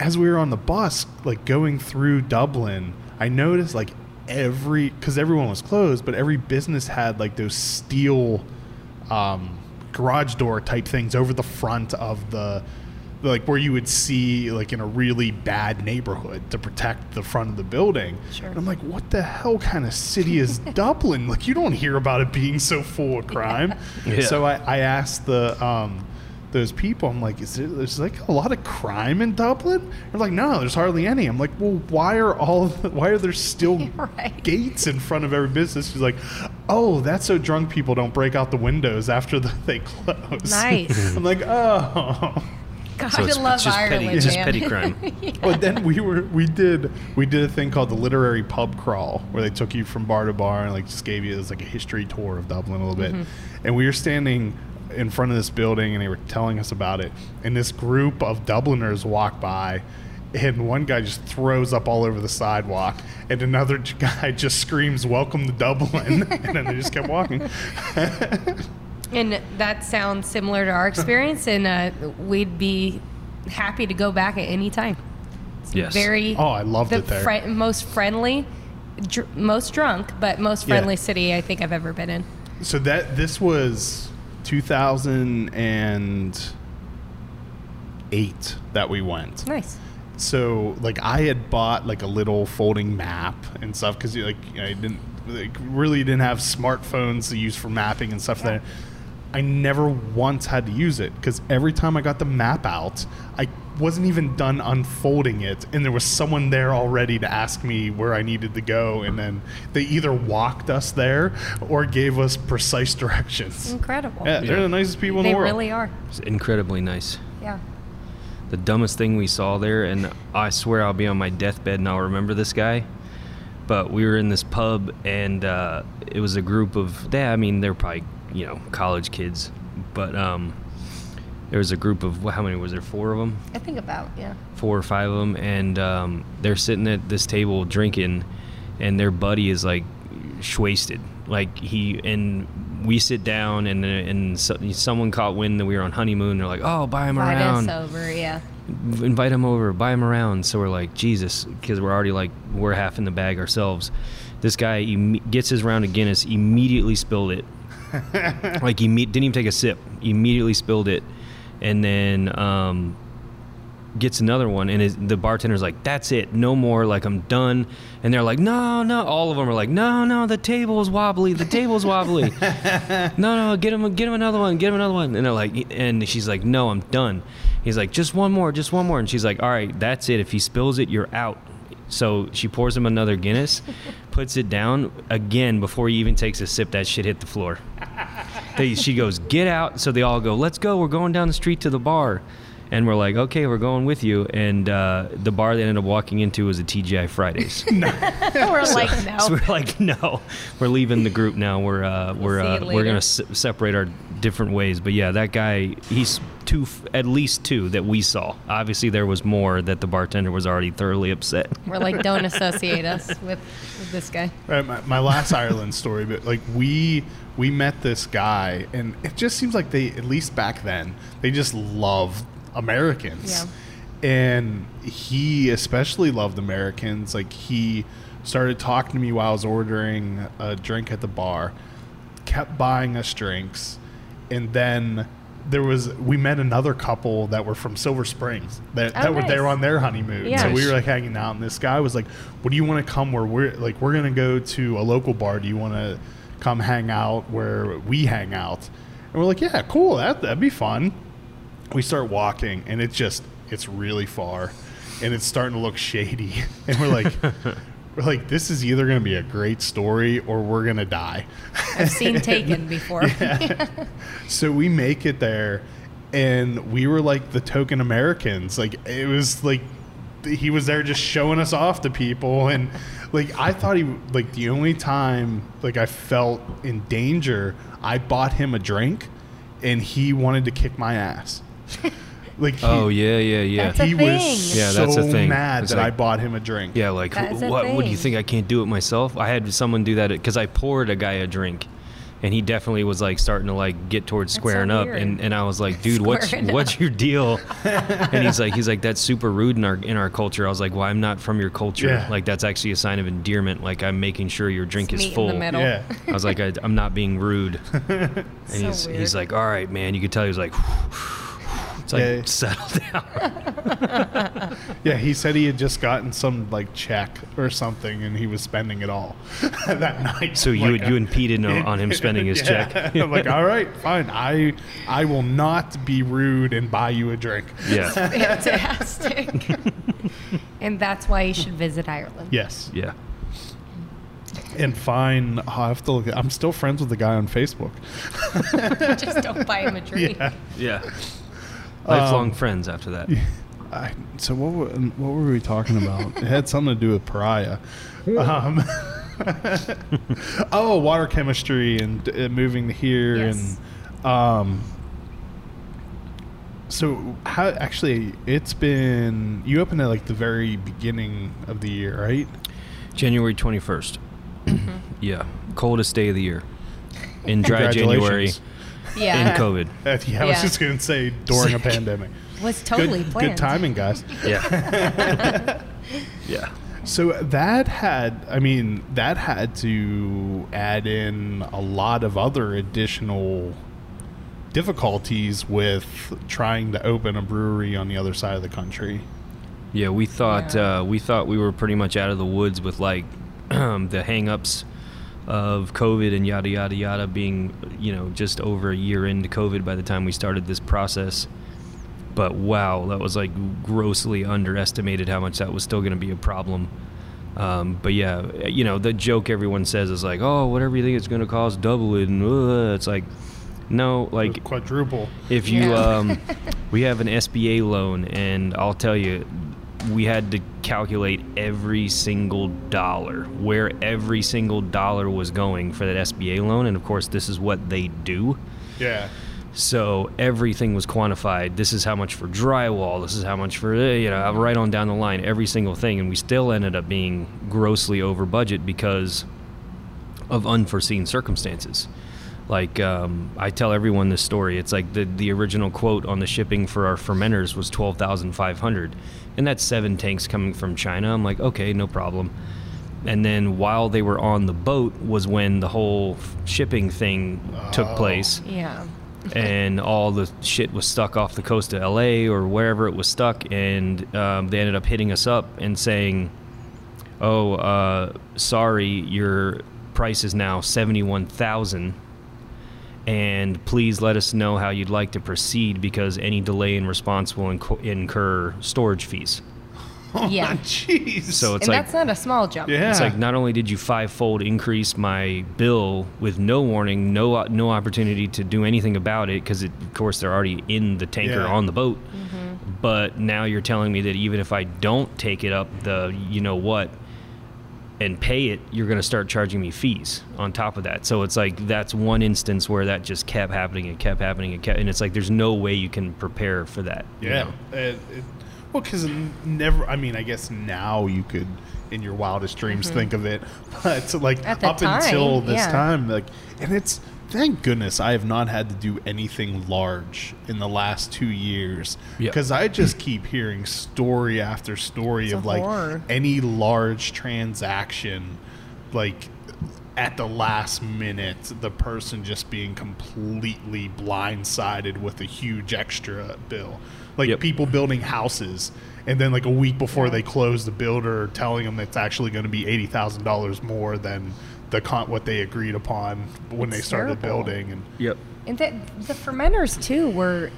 as we were on the bus, like going through Dublin, I noticed like every because everyone was closed, but every business had like those steel um, garage door type things over the front of the like where you would see like in a really bad neighborhood to protect the front of the building. Sure. And I'm like, what the hell kind of city is Dublin? Like you don't hear about it being so full of crime. Yeah. So I, I asked the um, those people, I'm like, is there there's like a lot of crime in Dublin? They're like, no, there's hardly any. I'm like, well, why are all why are there still Right. gates in front of every business? She's like, oh, that's so drunk people don't break out the windows after the, they close. Nice. I'm like, oh. God, So it's, I love it's just Ireland, petty, it's just petty crime. But then we were we did we did a thing called the literary pub crawl where they took you from bar to bar and like just gave you this like a history tour of Dublin a little bit. Mm-hmm. And we were standing in front of this building and they were telling us about it. And this group of Dubliners walked by and one guy just throws up all over the sidewalk and another guy just screams welcome to Dublin and then they just kept walking. And that sounds similar to our experience, and uh, we'd be happy to go back at any time. It's Yes. Very. Oh, I loved the it there. fri- most friendly, dr- most drunk, but most Yeah. friendly city I think I've ever been in. So that this was 2008 that we went. Nice. So like I had bought like a little folding map and stuff because like I didn't like, really didn't have smartphones to use for mapping and stuff. Yeah. There, I never once had to use it because every time I got the map out, I wasn't even done unfolding it, and there was someone there already to ask me where I needed to go, and then they either walked us there or gave us precise directions. Incredible. Yeah, they're Yeah. the nicest people in the world. They really are. It's incredibly nice. Yeah. The dumbest thing we saw there, and I swear I'll be on my deathbed and I'll remember this guy. But we were in this pub, and uh, it was a group of, yeah, I mean, they're probably, you know, college kids. But um, there was a group of, how many was there? Four of them? I think about yeah. four or five of them, and um, they're sitting at this table drinking, and their buddy is like wasted. Like he and we sit down, and and so, someone caught wind that we were on honeymoon. They're like, "Oh, buy him Light around, us over. Yeah. invite him over, buy him around." So we're like, Jesus, because we're already like we're half in the bag ourselves. This guy gets his round of Guinness, immediately spilled it. like he didn't even take a sip. He immediately spilled it, and then um, gets another one, and his, the bartender's like, "That's it, no more. Like I'm done." And they're like, "No, no." All of them are like, "No, no. The table's wobbly. The table's wobbly. no, no. Get him, get him another one. Get him another one." And they're like, and she's like, "No, I'm done." He's like, "Just one more, just one more." And she's like, "All right, that's it. If he spills it, you're out." So she pours him another Guinness, puts it down again before he even takes a sip. That shit hit the floor. They, she goes, "Get out!" So they all go, "Let's go! We're going down the street to the bar." And we're like, okay, we're going with you. And uh, the bar they ended up walking into was a TGI Fridays. We're like, no. So we're like, no, we're leaving the group now. We're uh, we're see you uh, we're gonna s- separate our different ways. But yeah, that guy, he's two, at least two that we saw. Obviously, there was more that the bartender was already thoroughly upset. We're like, don't associate us with, with this guy. Right, my, my last Ireland story, but like we we met this guy, and it just seems like they, at least back then, they just loved Americans. Yeah. And he especially loved Americans. Like he started talking to me while I was ordering a drink at the bar, kept buying us drinks, and then there was we met another couple that were from Silver Springs that, Oh, that were there on their honeymoon. Yeah. So we were like hanging out, and this guy was like, "What do you want to come where we're like we're gonna go to a local bar? Do you want to come hang out where we hang out?" And we're like, "Yeah, cool. That that'd be fun." We start walking, and it's just it's really far, and it's starting to look shady, and we're like. We're like, this is either going to be a great story or we're going to die. I've seen Taken before. So we make it there, and we were like the token Americans. Like it was like he was there just showing us off to people, and like I thought he like the only time like I felt in danger, I bought him a drink, and he wanted to kick my ass. Like he, Oh yeah, yeah, yeah. That's a he thing. was Yeah, so that's a thing. mad It's that I bought him a drink. Yeah, like That is a what? What do you think? I can't do it myself. I had someone do that because I poured a guy a drink, and he definitely was like starting to like get towards so squaring up, and, and I was like, dude, what's Squaring what's your deal? and he's like, he's like, that's super rude in our in our culture. I was like, well, I'm not from your culture. Yeah. Like that's actually a sign of endearment. Like I'm making sure your drink Meet is in full. the. Yeah. I was like, I, I'm not being rude. And So he's weird. he's like, all right, man. You could tell he was like. It's like Yeah. settle down. Yeah, he said he had just gotten some like check or something, and he was spending it all that night. So you Like, you uh, impeded on, on him spending his Yeah. check. I'm like, all right, fine. I I will not be rude and buy you a drink. Yeah, Fantastic. and that's why you should visit Ireland. Yes. yeah. And fine. I have to look. I'm still friends with the guy on Facebook. Just don't buy him a drink. Yeah. Yeah. Lifelong Um, friends after that. I, so what were, what were we talking about? it had something to do with pariah. Um, oh, water chemistry and uh, moving here Yes. and um. So how actually it's been you opened at like the very beginning of the year, right? January 21st. yeah. Coldest day of the year. In dry January. Congratulations. Yeah. In COVID. Uh, yeah, I was Yeah. just gonna say during a pandemic. Was totally good, planned. good timing, guys. Yeah. yeah. So that had, I mean, that had to add in a lot of other additional difficulties with trying to open a brewery on the other side of the country. Yeah, we thought Yeah. uh, we thought we were pretty much out of the woods with like the hang-ups of COVID and yada yada yada being you know just over a year into COVID by the time we started this process. But wow, that was like grossly underestimated how much that was still going to be a problem. Um, but yeah, you know the joke everyone says is like, oh, whatever you think it's going to cost, double it, and uh, it's like, no, like quadruple. if you, Yeah. um, we have an SBA loan, and I'll tell you, we had to calculate every single dollar, where every single dollar was going for that SBA loan, and of course, this is what they do. Yeah. So everything was quantified. This is how much for drywall. This is how much for eh, you know right on down the line. Every single thing, and we still ended up being grossly over budget because of unforeseen circumstances. Like um, I tell everyone this story. It's like the the original quote on the shipping for our fermenters was twelve thousand five hundred, and that's seven tanks coming from China. I'm like, okay, no problem. And then while they were on the boat was when the whole shipping thing took Oh. place Yeah. and all the shit was stuck off the coast of LA or wherever it was stuck, and um, they ended up hitting us up and saying, "Oh, uh, sorry, your price is now seventy-one thousand, and please let us know how you'd like to proceed because any delay in response will inco- incur storage fees." Oh Yeah. Jeez. So it's and like that's not a small jump. yeah. It's like not only did you fivefold increase my bill with no warning, no no opportunity to do anything about it because of course they're already in the tanker Yeah. on the boat, mm-hmm. but now you're telling me that even if I don't take it up the you know what and pay it, you're going to start charging me fees on top of that. So it's like that's one instance where that just kept happening and kept happening and kept, and it's like there's no way you can prepare for that. you Yeah. know? It, it, well, because never. I mean, I guess now you could, in your wildest dreams, think of it, but like Mm-hmm. At the up until this yeah. time, like, and it's thank goodness I have not had to do anything large in the last two years Yeah. because I just keep hearing story after story It's of like horror. any large transaction, like. At the last minute, the person just being completely blindsided with a huge extra bill like Yep. people building houses and then like a week before they close the builder telling them it's actually going to be $80,000 more than the con- what they agreed upon when they started terrible. building and Yep. And the, the fermenters too were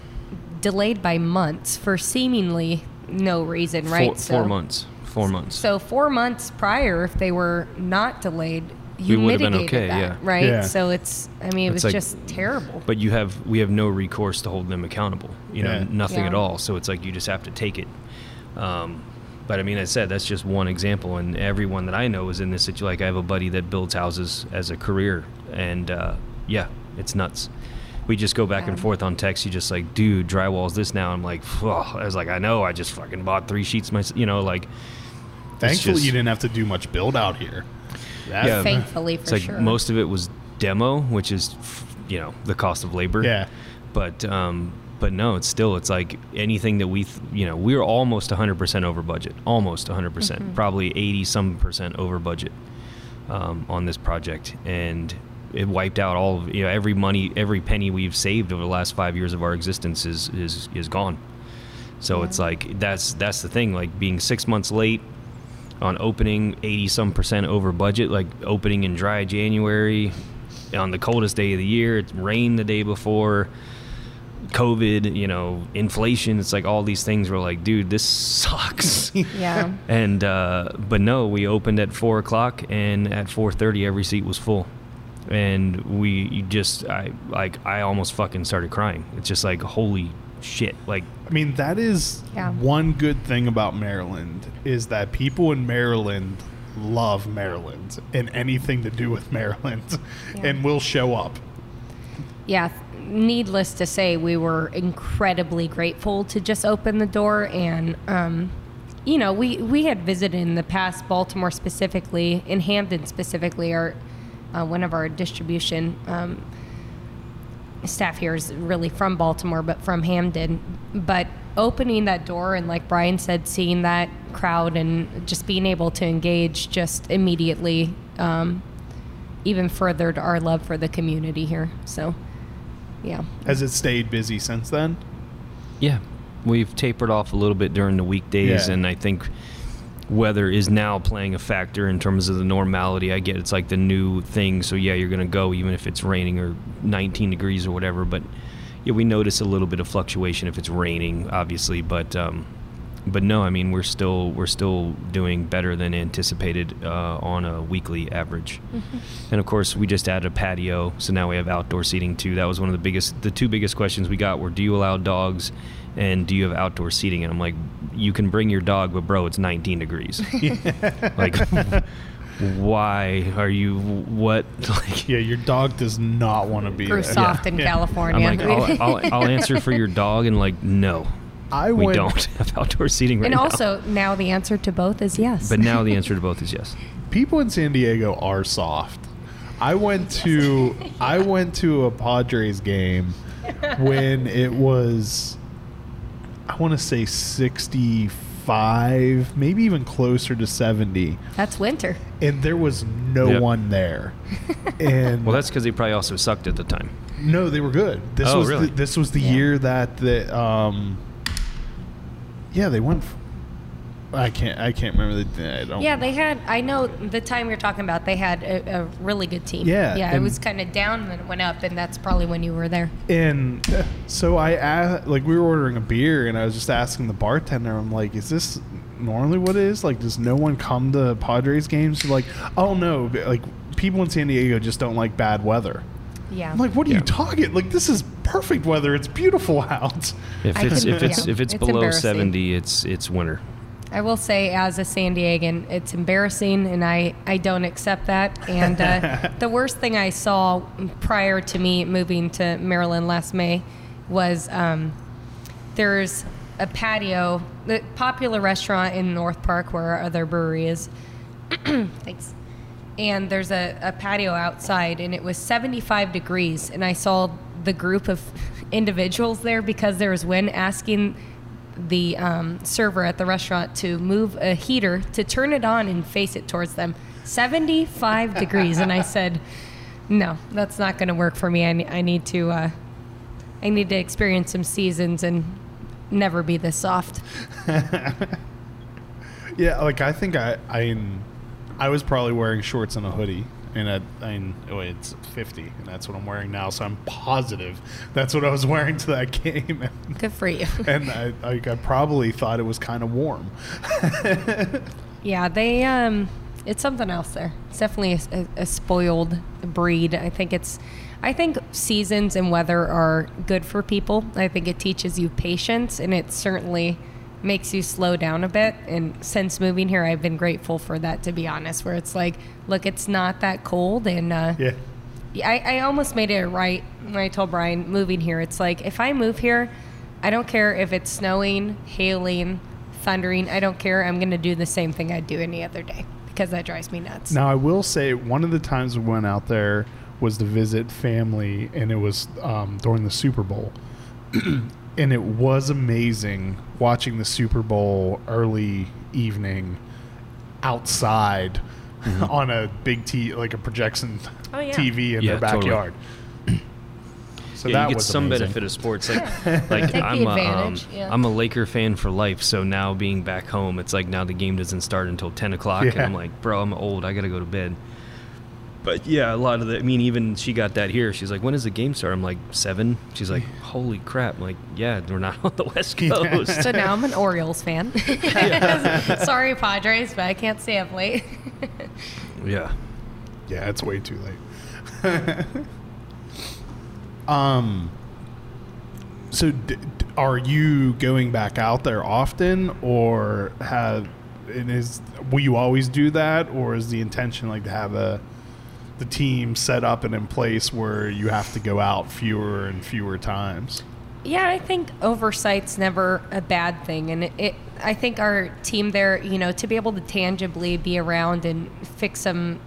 delayed by months for seemingly no reason, right? Four, four months. Four months. So four months prior, if they were not delayed, you We would've been okay, that, yeah. right? Yeah. So it's, I mean, it It's was like- just terrible. but you have we have no recourse to hold them accountable you know Yeah. nothing at all so it's like you just have to take it um, but i mean i said that's just one example and everyone that i know is in this situation like i have a buddy that builds houses as a career and uh, yeah it's nuts we just go back and forth on text you just like dude drywall's this now i'm like oh. i was like i know i just fucking bought three sheets myself you know like thankfully just- you didn't have to do much build out here That- Yeah. Thankfully, for it's like sure. most of it was demo which is you know the cost of labor yeah but um, but no, it's still it's like anything that we th- you know we're almost 100% over budget, almost 100%, percent Mm-hmm. probably 80 some percent over budget um, on this project, and it wiped out all of you know every money, every penny we've saved over the last five years of our existence is is is gone. So it's like that's that's the thing, like being six months late on opening 80 some percent over budget, like opening in dry January on the coldest day of the year. It rained the day before. COVID, you know, inflation. It's like all these things were like, dude, this sucks. yeah. and uh, but no, we opened at four o'clock, and at four thirty, every seat was full, and we just I like I almost fucking started crying. It's just like holy shit, like I mean that is Yeah. one good thing about Maryland is that people in Maryland love Maryland and anything to do with Maryland Yeah. and will show up yeah, needless to say, we were incredibly grateful to just open the door. And, um, you know, we, we had visited in the past Baltimore specifically, in Hampden specifically, our, uh, one of our distribution um, staff here is really from Baltimore, but from Hampden. But opening that door and, like Brian said, seeing that crowd and just being able to engage just immediately um, even furthered our love for the community here. So, yeah. has it stayed busy since then Yeah, we've tapered off a little bit during the weekdays, Yeah. and I think weather is now playing a factor in terms of the normality. I get it's like the new thing, so yeah, you're gonna go even if it's raining or 19 degrees or whatever. But yeah, we notice a little bit of fluctuation if it's raining, obviously. But um, but no, I mean we're still we're still doing better than anticipated uh, on a weekly average. And of course, we just added a patio, so now we have outdoor seating too. That was one of the biggest, the two biggest questions we got were, do you allow dogs, and do you have outdoor seating? And I'm like, you can bring your dog, but bro, it's 19 degrees. like, why are you what? Like, yeah your dog does not want to be Grew there soft in Yeah. California. I'm like, I'll, I'll, I'll answer for your dog, and like, no, I we went, don't have outdoor seating right and now. And also, now the answer to both is yes. but now the answer to both is yes. people in San Diego are soft. I went to I went to a Padres game when it was I want to say 65, maybe even closer to 70, That's winter. and there was no Yep. one there. And Well, that's because they probably also sucked at the time. no, they were good. This Oh, was really? the, this was the Yeah. year that the um yeah, they went f- I can't I can't remember the I don't Yeah, they had. I know the time you're talking about. They had a, a really good team. Yeah, yeah. It was kind of down and then it went up, and that's probably when you were there. And so I asked, like we were ordering a beer, and I was just asking the bartender, I'm like, "Is this normally what it is? Like, does no one come to Padres games? Like, oh no, like people in San Diego just don't like bad weather. Yeah. I'm like, what are Yeah. you talking? Like, this is perfect weather. It's beautiful out. If I it's can- if it's yeah. if it's, It's below 70, it's it's winter. I will say, as a San Diegan, it's embarrassing, and I, I don't accept that. And uh, the worst thing I saw prior to me moving to Maryland last May was um, there's a patio, the popular restaurant in North Park where our other brewery is. Thanks. And there's a, a patio outside, and it was 75 degrees. And I saw the group of individuals there because there was wind asking the um, server at the restaurant to move a heater to turn it on and face it towards them. 75 degrees. And I said, no, that's not going to work for me. I, I need to. Uh, I need to experience some seasons and never be this soft. Yeah, like I think I I I was probably wearing shorts and a hoodie, and I, I mean, oh, it's fifty, and that's what I'm wearing now. So I'm positive that's what I was wearing to that game, and, Good for you. and I like I probably thought it was kind of warm. Yeah, they um it's something else there. It's definitely a, a, a spoiled breed. I think it's I think seasons and weather are good for people. I think it teaches you patience and it certainly makes you slow down a bit. And since moving here, I've been grateful for that to be honest, where it's like, look, it's not that cold and uh Yeah, I, I almost made it right when I told Brian moving here. It's like if I move here, I don't care if it's snowing, hailing, thundering. I don't care. I'm going to do the same thing I'd do any other day because that drives me nuts. Now I will say one of the times we went out there was to visit family, and it was um, during the Super Bowl, and it was amazing watching the Super Bowl early evening outside on a big T like a projection Oh, yeah. TV in Yeah, their totally. backyard. So yeah, that you get was some amazing. benefit of sports. Like, like I'm a, um, yeah. I'm a Laker fan for life. So now being back home, it's like now the game doesn't start until 10 o'clock, and I'm like, bro, I'm old. I gotta go to bed. But yeah, a lot of the. I mean, even she got that here. She's like, when does the game start? I'm like, seven. She's like, holy crap. I'm like, yeah, we're not on the West Coast. So now I'm an Orioles fan. Sorry, Padres, but I can't stay up late. yeah. Yeah, it's way too late. um. So, d- d- are you going back out there often, or have? And is will you always do that, or is the intention like to have a the team set up and in place where you have to go out fewer and fewer times? Yeah, I think oversight's never a bad thing, and it, it. I think our team there, you know, to be able to tangibly be around and fix some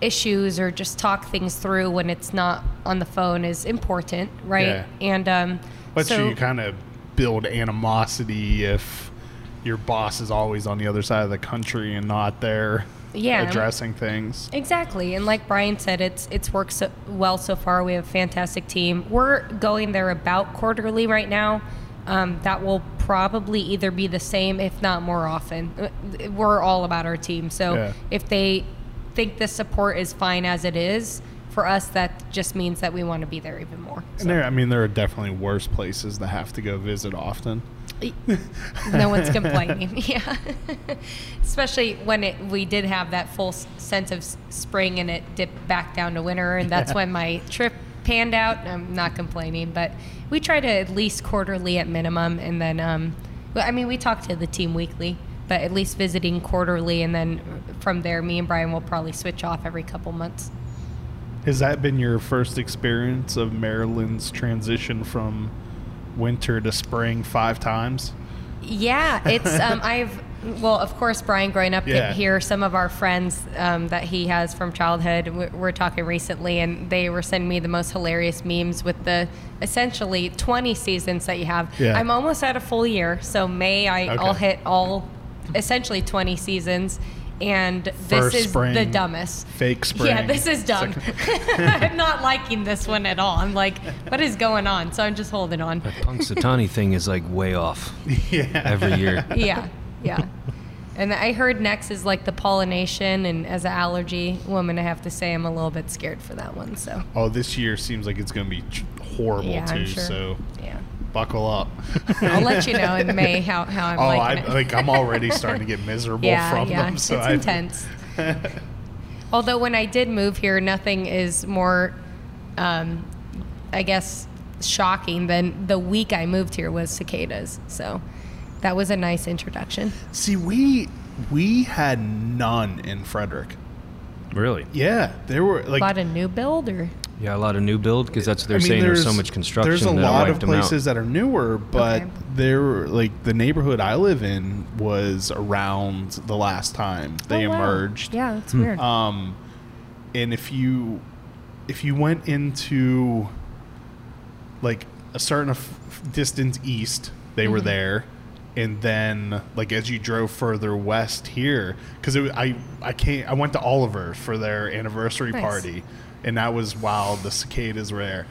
issues or just talk things through when it's not on the phone is important, right? Yeah. And um, But so you kind of build animosity if your boss is always on the other side of the country and not there Yeah. addressing things. Exactly, and like Brian said, it's it's worked so well so far. We have a fantastic team. We're going there about quarterly right now. Um, that will probably either be the same, if not more often. Uh, We're all about our team, so Yeah. if they think the support is fine as it is, for us that just means that we want to be there even more. And there, I mean, there are definitely worse places to have to go visit often. No one's complaining. Yeah, especially when it we did have that full s- sense of s- spring and it dipped back down to winter, and that's when my trip panned out. I'm not complaining, but we try to at least quarterly at minimum, and then um, I mean we talk to the team weekly, but at least visiting quarterly, and then from there, me and Brian will probably switch off every couple months. Has that been your first experience of Maryland's transition from winter to spring five times? Yeah, it's um, I've well, of course, Brian growing up Yeah. here, some of our friends um, that he has from childhood, we we're talking recently, and they were sending me the most hilarious memes with the essentially 20 seasons that you have. Yeah. I'm almost at a full year, so May I, I'll hit all essentially 20 seasons, and this First is the dumbest. Fake spring. Yeah, this is dumb. Second- I'm not liking this one at all. I'm like, what is going on? So I'm just holding on. That Punxsutawney thing is like way off yeah. every year. yeah, yeah. And I heard next is like the pollination, and as an allergy woman, I have to say I'm a little bit scared for that one. So Oh, this year seems like it's going to be ch- horrible yeah, too. I'm sure. So yeah, buckle up. I'll let you know in May how, how I'm oh, I liking it. like I'm already starting to get miserable yeah, from yeah, them. So it's I, intense. Although when I did move here, nothing is more, um, I guess, shocking than the week I moved here was cicadas. So that was a nice introduction. See, we we had none in Frederick. Really? Yeah, there were like Bought a new build or Yeah, a lot of new build because that's what they're I mean, saying. There's, so much construction There's a that lot wiped of them places that are newer, but Okay. they're like the neighborhood I live in was around the last time they Oh, wow. emerged. Yeah, that's weird. Um, and if you if you went into like a certain f- distance east, they were Mm-hmm. there, and then like as you drove further west here, because I I came I went to Oliver for their anniversary Nice. party, and that was while the cicadas were there,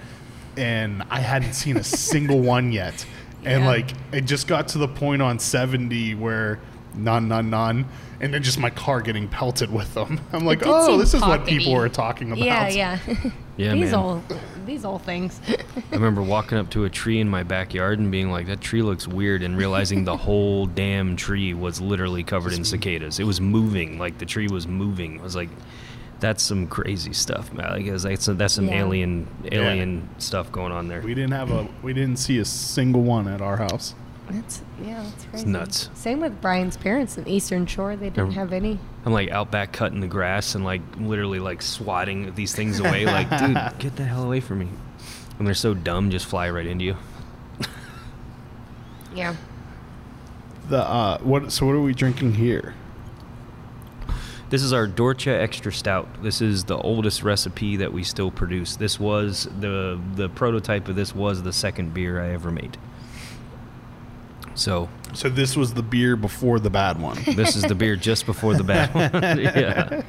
and I hadn't seen a single one yet, and Yeah. like it just got to the point on seventy where none none none. And then just my car getting pelted with them. I'm like, oh, seem this is what people were talking about. yeah, yeah. Yeah, these man. old these old things. I remember walking up to a tree in my backyard and being like, "That tree looks weird," and realizing the whole damn tree was literally covered in cicadas. It was moving, like the tree was moving. I was like, "That's some crazy stuff, man." Like, it's- that's that's some Yeah. alien alien stuff going on there." We didn't have a we didn't see a single one at our house. That's yeah, that's crazy. It's nuts. Same with Brian's parents in Eastern Shore. They didn't Yeah. have any. I'm like out back cutting the grass and like literally like swatting these things away. Like, dude, get the hell away from me! And they're so dumb, just fly right into you. Yeah. The uh what so what are we drinking here? This is our Dorcha Extra Stout. This is the oldest recipe that we still produce. This was the the prototype of this was the second beer I ever made. So So this was the beer before the bad one. this is the beer just before the bad one. yeah.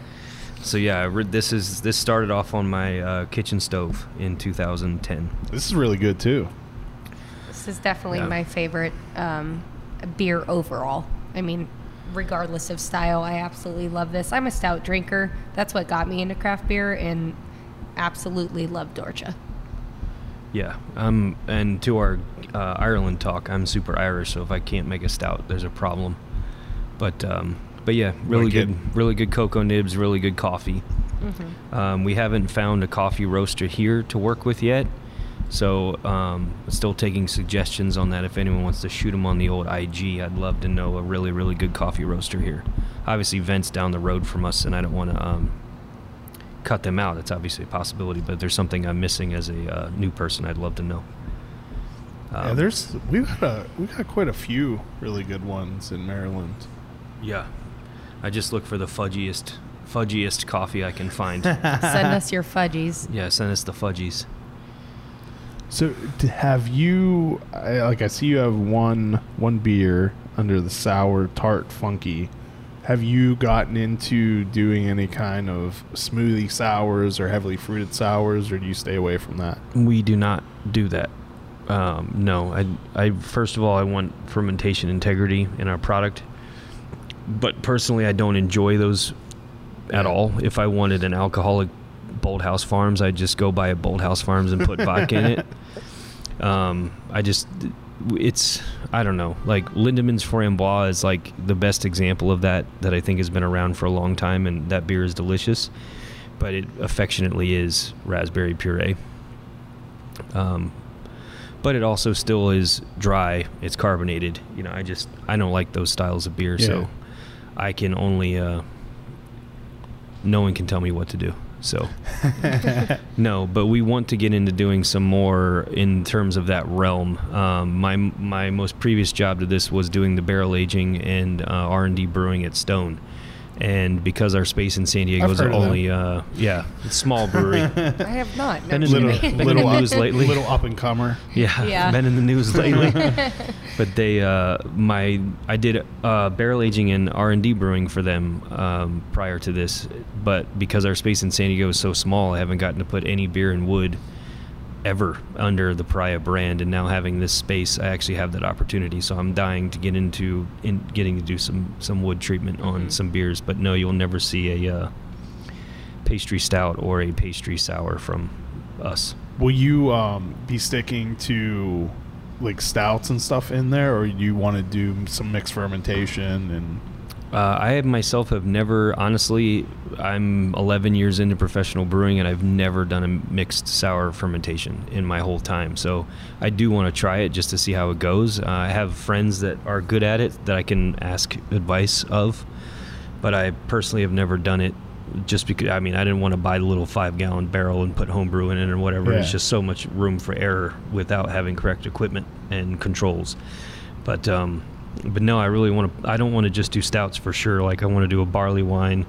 So yeah, re- this is this started off on my uh, kitchen stove in 2010. this is really good too. This is definitely Yeah. my favorite um, beer overall. I mean, regardless of style, I absolutely love this. I'm a stout drinker. That's what got me into craft beer, and absolutely love Dorcha. Yeah, um, and to our uh, Ireland talk, I'm super Irish, so if I can't make a stout, there's a problem. But um, but yeah, really Wicked. good, really good cocoa nibs, really good coffee. Um, we haven't found a coffee roaster here to work with yet, so um, still taking suggestions on that. If anyone wants to shoot them on the old IG, I'd love to know a really really good coffee roaster here. Obviously, vents down the road from us, and I don't want to um, cut them out. It's obviously a possibility, but if there's something I'm missing as a uh, new person, I'd love to know. yeah, Um, there's we got a we got quite a few really good ones in Maryland. yeah. I just look for the fudgiest, fudgiest coffee I can find. Send us your fudgies. yeah, send us the fudgies. So have you I, like I see you have one one beer under the sour tart funky. Have you gotten into doing any kind of smoothie sours or heavily fruited sours, or do you stay away from that? We do not do that. Um, no, I, I first of all, I want fermentation integrity in our product, but personally, I don't enjoy those at all. If I wanted an alcoholic Bolthouse Farms, I'd just go buy a Bolthouse Farms and put vodka in it. Um, I just, it's, I don't know. Like Lindemans Framboise is like the best example of that that I think has been around for a long time, and that beer is delicious. But it affectionately is raspberry puree. Um, but it also still is dry. It's carbonated. You know, I just I don't like those styles of beer, Yeah. so I can only. Uh, no one can tell me what to do. So no, but we want to get into doing some more in terms of that realm. Um, my my most previous job to this was doing the barrel aging and uh, R and D brewing at Stone, and because our space in San Diego I've is heard only uh, yeah it's small brewery. I have not. No, Been in little the- been in little the up, news lately. little up and comer. Yeah, Yeah. been in the news lately. but they, uh, my, I did uh, barrel aging and R and D brewing for them um, prior to this. But because our space in San Diego is so small, I haven't gotten to put any beer and wood ever under the Pariah brand. And now having this space, I actually have that opportunity. So I'm dying to get into in getting to do some some wood treatment on some beers. But no, you'll never see a uh, pastry stout or a pastry sour from us. Will you um, be sticking to like stouts and stuff in there, or do you want to do some mixed fermentation and? Uh, I myself have never, honestly, I'm 11 years into professional brewing and I've never done a mixed sour fermentation in my whole time. So I do want to try it just to see how it goes. Uh, I have friends that are good at it that I can ask advice of, but I personally have never done it just because, I mean, I didn't want to buy the little five gallon barrel and put homebrew in it or whatever. Yeah. It's just so much room for error without having correct equipment and controls. But, um, but no, I really want to. I don't want to just do stouts for sure. Like I want to do a barley wine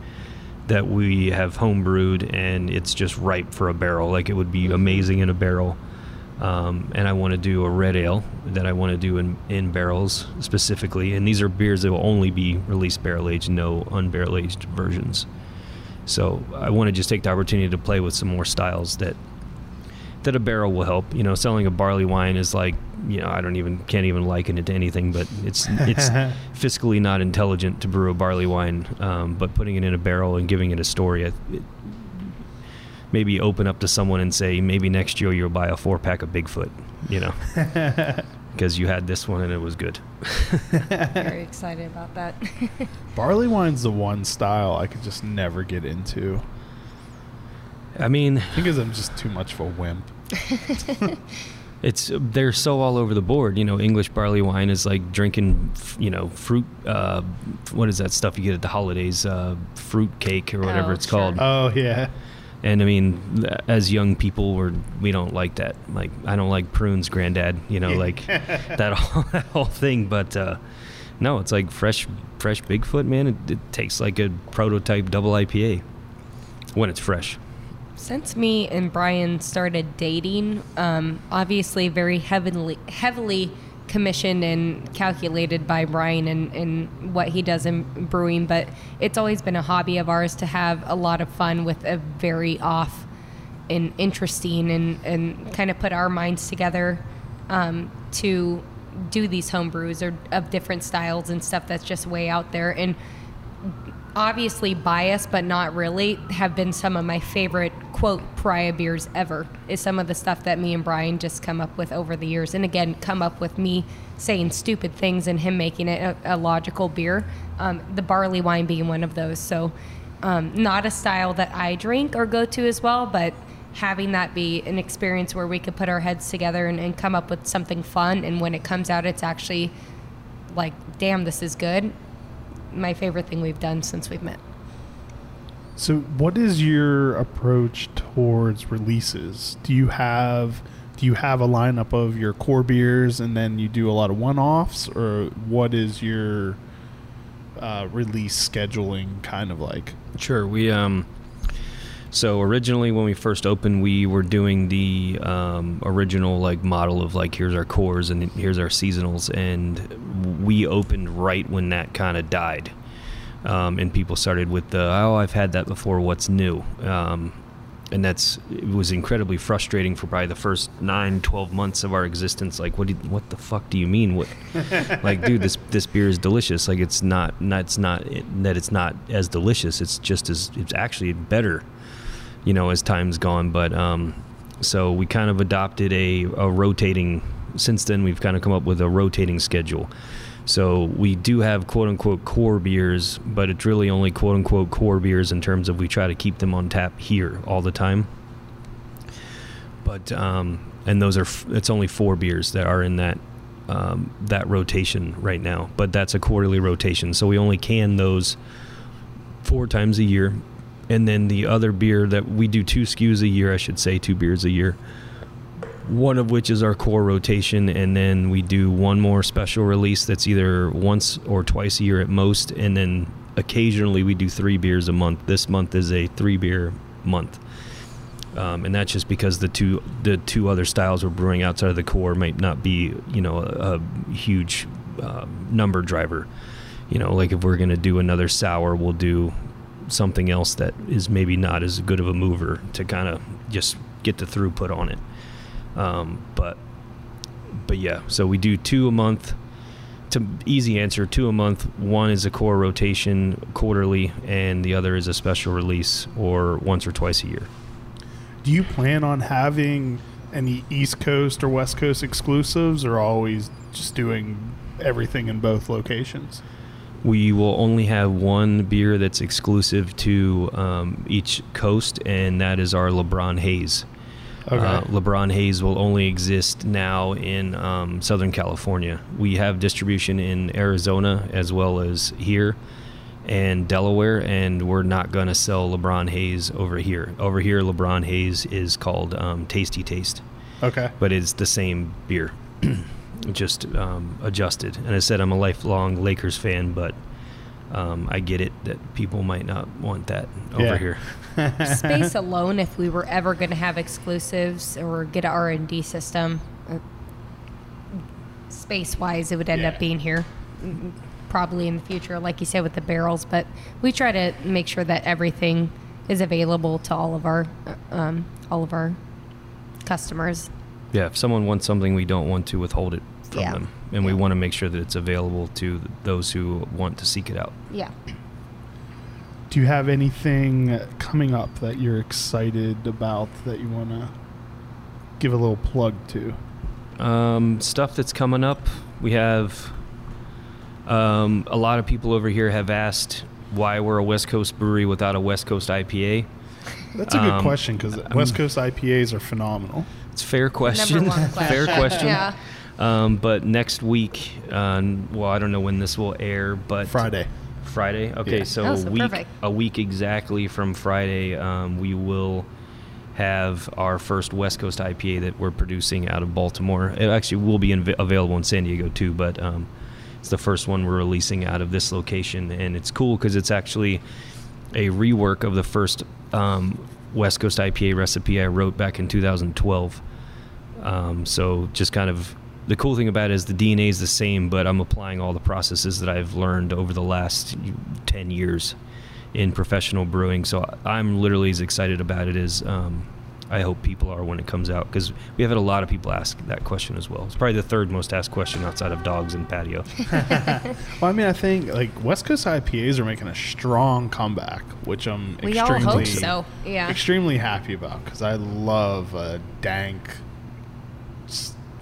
that we have home brewed and it's just ripe for a barrel. Like it would be amazing in a barrel. Um, and I want to do a red ale that I want to do in, in barrels specifically. And these are beers that will only be released barrel aged, no unbarrel aged versions. So I want to just take the opportunity to play with some more styles that that a barrel will help. You know, selling a barley wine is like, you know, I don't even can't even liken it to anything, but it's it's fiscally not intelligent to brew a barley wine. Um, but putting it in a barrel and giving it a story, it, it, maybe open up to someone and say, maybe next year you'll buy a four pack of Bigfoot. You know, because you had this one and it was good. Very excited about that. Barley wine's the one style I could just never get into. I mean, Because I'm just too much of a wimp. It's they're so all over the board. You know, English barley wine is like drinking, you know, fruit. Uh, what is that stuff you get at the holidays? Uh, fruit cake or whatever Oh, it's sure. called. Oh yeah. And I mean, as young people, we're we don't like that. Like I don't like prunes, granddad. You know, like that whole, that whole thing. But uh, no, it's like fresh, fresh Bigfoot, man. It, it tastes like a prototype double IPA when it's fresh. Since me and Brian started dating, um, obviously very heavily heavily commissioned and calculated by Brian and, and what he does in brewing, but it's always been a hobby of ours to have a lot of fun with a very off and interesting and, and kind of put our minds together um, to do these home brews or of different styles and stuff that's just way out there. And obviously biased but not really have been some of my favorite quote pariah beers ever is some of the stuff that me and brian just come up with over the years. And again come up with me saying stupid things and him making it a, a logical beer um, the barley wine being one of those. So um, not a style that i drink or go to as well but having that be an experience where we could put our heads together and, and come up with something fun. And when it comes out it's actually like damn this is good my favorite thing we've done since we've met. So, what is your approach towards releases? Do you have do you have a lineup of your core beers and then you do a lot of one-offs, or what is your uh, release scheduling kind of like? Sure. We um so originally when we first opened we were doing the um, original like model of like here's our cores and here's our seasonals and we opened right when that kind of died. Um, and people started with the oh I've had that before what's new? Um, and that's it was incredibly frustrating for probably the first nine 12 months of our existence. Like what do what the fuck do you mean? What like dude this this beer is delicious. Like it's not not it's not it, that it's not as delicious. It's just as it's actually better you know as time's gone but um so we kind of adopted a, a rotating since then we've kind of come up with a rotating schedule. So we do have quote unquote core beers but it's really only quote unquote core beers in terms of we try to keep them on tap here all the time. But um and those are it's only four beers that are in that um, that rotation right now but that's a quarterly rotation. So we only can those four times a year and then the other beer that we do two SKUs a year, I should say, two beers a year. One of which is our core rotation, and then we do one more special release that's either once or twice a year at most, and then occasionally we do three beers a month. This month is a three beer month, um, and that's just because the two the two other styles we're brewing outside of the core might not be you know a, a huge uh, number driver. You know, like if we're gonna do another sour, we'll do something else that is maybe not as good of a mover to kind of just get the throughput on it. Um, but but yeah, so we do two a month. To easy answer, two a month. One is a core rotation quarterly, and the other is a special release or once or twice a year. Do you plan on having any East Coast or West Coast exclusives, or always just doing everything in both locations? We will only have one beer that's exclusive to um, each coast, and that is our LeBron Haze. Okay. Uh, LeBron Haze will only exist now in um, Southern California. We have distribution in Arizona as well as here and Delaware, and we're not going to sell LeBron Haze over here. Over here, LeBron Haze is called um, Tasty Taste, okay. but it's the same beer, just um, adjusted. And I said I'm a lifelong Lakers fan, but um, I get it that people might not want that over Yeah. here. Space alone, if we were ever going to have exclusives or get an R and D system, uh, space wise, it would end Yeah. up being here. Probably in the future, like you said with the barrels, but we try to make sure that everything is available to all of our uh, um, all of our customers. Yeah, if someone wants something, we don't want to withhold it from Yeah. them, and we want to make sure that it's available to those who want to seek it out. Yeah. Do you have anything coming up that you're excited about that you want to give a little plug to? Um, stuff that's coming up, we have um, a lot of people over here have asked why we're a West Coast brewery without a West Coast IPA. That's a good Um, question because West Coast IPAs are phenomenal. It's a fair question. Number one fair question. question. Yeah. Um, but next week, uh, well, I don't know when this will air, but Friday. Friday. Okay, Yeah. so, Oh, a week perfect. a week exactly from Friday, um, we will have our first West Coast IPA that we're producing out of Baltimore. It actually will be inv- available in San Diego too, but um, it's the first one we're releasing out of this location, and it's cool because it's actually a rework of the first um, West Coast IPA recipe I wrote back in 2012. Um, so just kind of the cool thing about it is the DNA is the same, but I'm applying all the processes that I've learned over the last 10 years in professional brewing. So I'm literally as excited about it as um, I hope people are when it comes out because we have had a lot of people ask that question as well. It's probably the third most asked question outside of dogs and patio. Well, I mean, I think like West Coast IPAs are making a strong comeback, which I'm We all extremely, hope so. Yeah. extremely happy about because I love a dank, s-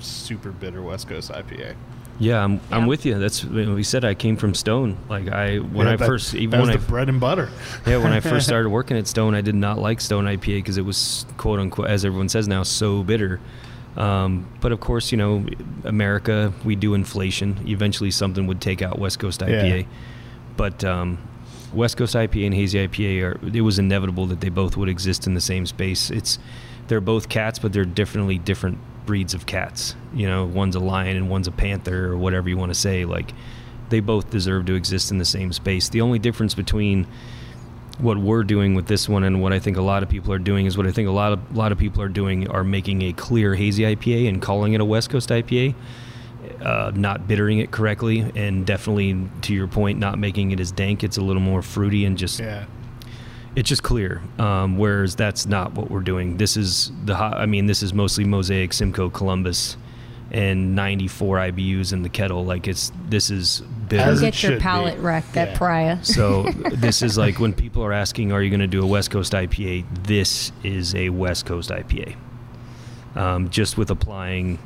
super bitter West Coast IPA. Yeah, I'm, I'm with you. That's when we said I came from Stone. Like I when Yeah, I that- first even that was when I bread and butter. Yeah, when I first started working at Stone, I did not like Stone IPA because it was quote unquote, as everyone says now, so bitter. Um, but of course, you know, America, we do inflation. Eventually, something would take out West Coast IPA. Yeah. But um, West Coast IPA and Hazy IPA are. It was inevitable that they both would exist in the same space. It's they're both cats, but they're definitely different breeds of cats. You know, one's a lion and one's a panther, or whatever you want to say. Like, they both deserve to exist in the same space. The only difference between what we're doing with this one and what I think a lot of people are doing is what I think a lot of a lot of people are doing are making a clear hazy IPA and calling it a West Coast IPA, uh, not bittering it correctly, and definitely to your point, not making it as dank. It's a little more fruity and just Yeah. It's just clear. Um, whereas that's not what we're doing. This is the hot, I mean, this is mostly Mosaic, Simcoe, Columbus, and 94 IBUs in the kettle. Like it's this is bitter. As Go it get your palate wrecked Yeah. at Pariah. So this is like when people are asking, "Are you going to do a West Coast IPA?" This is a West Coast IPA. Um, just with applying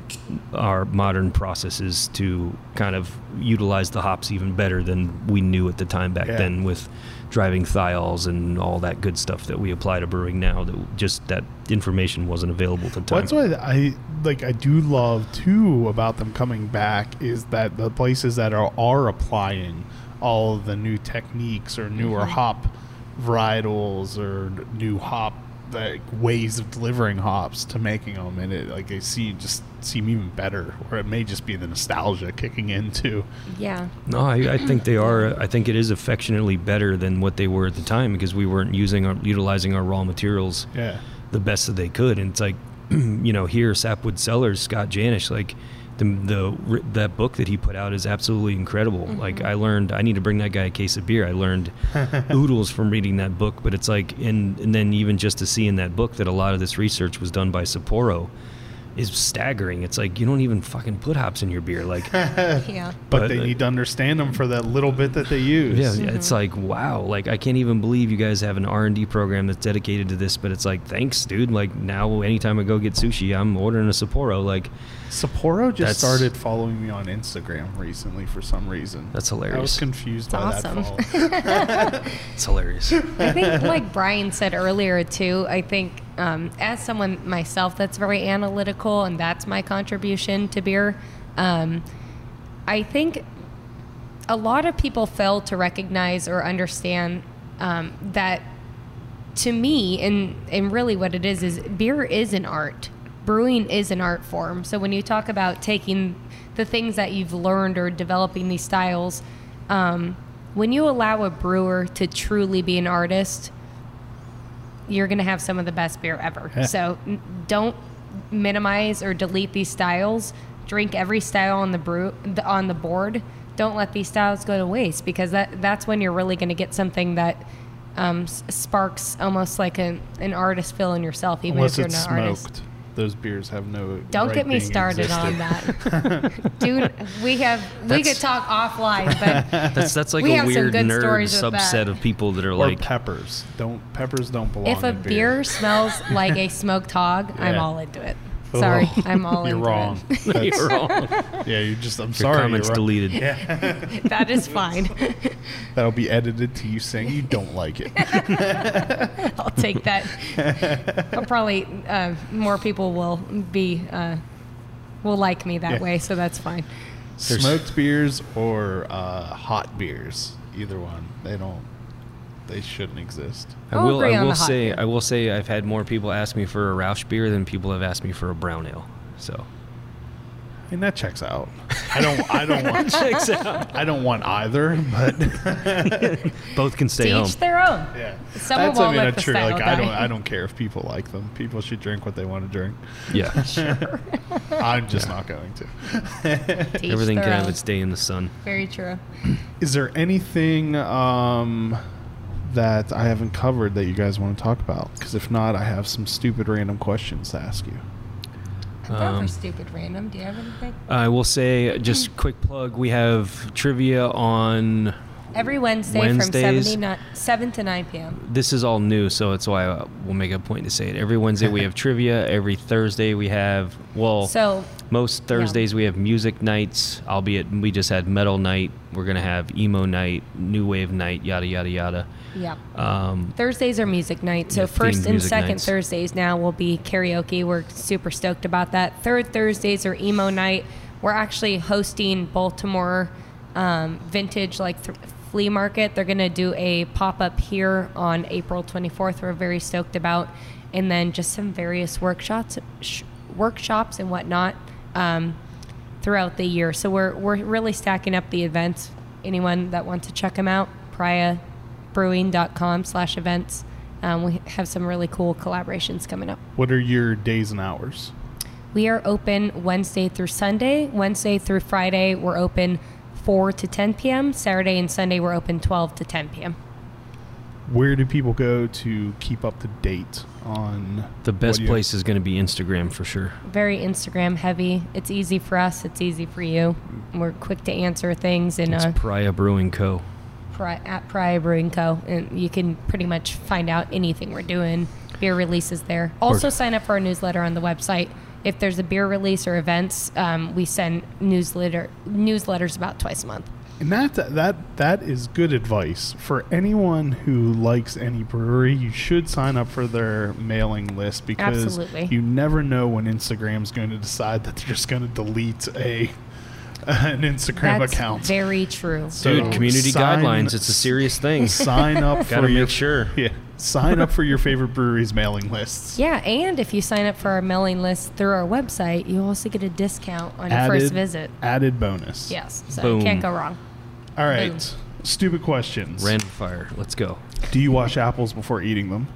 our modern processes to kind of utilize the hops even better than we knew at the time back Yeah. then with driving thiols and all that good stuff that we apply to brewing now that just that information wasn't available at the time. That's what I like I do love too about them coming back is that the places that are are applying all of the new techniques or newer Mm-hmm. hop varietals or new hop like ways of delivering hops to making them and it like they see just seem even better or it may just be the nostalgia kicking in too Yeah. No, I, I think they are. I think it is affectionately better than what they were at the time because we weren't using our utilizing our raw materials yeah the best that they could. And it's like, you know, here Sapwood Cellars, Scott Janish, like the the that book that he put out is absolutely incredible. Like I learned, I need to bring that guy a case of beer. I learned oodles from reading that book. But it's like, and and then even just to see in that book that a lot of this research was done by Sapporo. is staggering. It's like you don't even fucking put hops in your beer. Like, Yeah. But, But, they uh, need to understand them for that little bit that they use. yeah, it's like wow. Like I can't even believe you guys have an R and D program that's dedicated to this. But it's like thanks, dude. Like now, anytime I go get sushi, I'm ordering a Sapporo. Like Sapporo just That's- started following me on Instagram recently for some reason. That's hilarious. I was hilarious. confused It's by awesome. that follow. it's hilarious. I think, like Brian said earlier, too, I think um, as someone myself that's very analytical and that's my contribution to beer, um, I think a lot of people fail to recognize or understand um, that to me, and, and really what it is, is beer is an art. Brewing is an art form. So when you talk about taking the things that you've learned or developing these styles, um, when you allow a brewer to truly be an artist, you're going to have some of the best beer ever. Yeah. So n- don't minimize or delete these styles. Drink every style on the brew the, on the board. Don't let these styles go to waste because that that's when you're really going to get something that um, s- sparks almost like an, an artist feel in yourself, even Unless if you're not an artist. Smoked. Those beers have no. Don't right get me being started on that, dude. We have we could talk offline, but That's that's like We a have some weird good nerd stories subset of people that are Or like peppers. Don't peppers don't belong. if a in beer smells like a smoked hog, I'm all into it. Sorry, Oh, I'm all You're into wrong. it. You're wrong. yeah, you just. I'm Your sorry. comments you're wrong. deleted. that is fine. That'll be edited to you saying you don't like it. I'll take that. I'll probably uh, more people will be uh, will like me that Yeah. way, so that's fine. Smoked beers or uh, hot beers, either one. They don't. They shouldn't exist. I I'll will. agree I on will the hot say. beer. I will say. I've had more people ask me for a Rauch beer than people have asked me for a brown ale. So And that checks out. I don't. I don't want. checks out. I don't want either. But Both can stay To home. each their own. yeah, Someone that's won't I mean, let the true. style Like I don't. I don't care if people like them. People should drink what they want to drink. Yeah. Sure. I'm just not going to. To each Everything their can have own. its day in the sun. Very true. Is there anything um, that I haven't covered that you guys want to talk about? Because if not, I have some stupid random questions to ask you. I'm down Um, for stupid random. Do you have anything? I will say, just quick plug. We have trivia on. Every Wednesday Wednesdays. from 7 to, 7 to 9 p.m. This is all new, so that's why I will make a point to say it. Every Wednesday we have trivia. Every Thursday we have well, So most Thursdays we have music nights. Albeit we just had metal night. We're gonna have emo night, new wave night, yada yada yada. Yeah. Um, Thursdays are music night. So Yeah, first and second nights. Thursdays now will be karaoke. We're super stoked about that. Third Thursdays are emo night. We're actually hosting Baltimore um, vintage like th- flea market. They're gonna do a pop up here on April 24th. We're very stoked about, and then just some various workshops, sh- workshops and whatnot. Um, throughout the year. So we're, we're really stacking up the events. Anyone that wants to check them out, pariahbrewing.com slash events. Um, we have some really cool collaborations coming up. What are your days and hours? We are open Wednesday through Sunday. Wednesday through Friday, we're open 4 to 10 p.m. Saturday and Sunday, we're open 12 to 10 p.m. Where do people go to keep up to date on the best you- place is gonna be Instagram for sure. Very Instagram heavy. It's easy for us, it's easy for you. We're quick to answer things and It's uh, Pariah Brewing Co. Pri- at Pariah Brewing Co. And you can pretty much find out anything we're doing. Beer releases there. Also, sign up for our newsletter on the website. If there's a beer release or events, um, we send newsletter newsletters about twice a month. And that that that is good advice for anyone who likes any brewery. You should sign up for their mailing list because Absolutely. you never know when Instagram's going to decide that they're just going to delete a an Instagram That's account. very true. So Dude, community sign- guidelines. It's a serious thing. sign up Gotta for your make sure. yeah. Sign up for your favorite brewery's mailing lists. Yeah, and if you sign up for our mailing list through our website, you also get a discount on your first visit. Added bonus. Yes, so Boom. can't go wrong. All right. Boom. Stupid questions. Random fire. Let's go. Do you wash apples before eating them?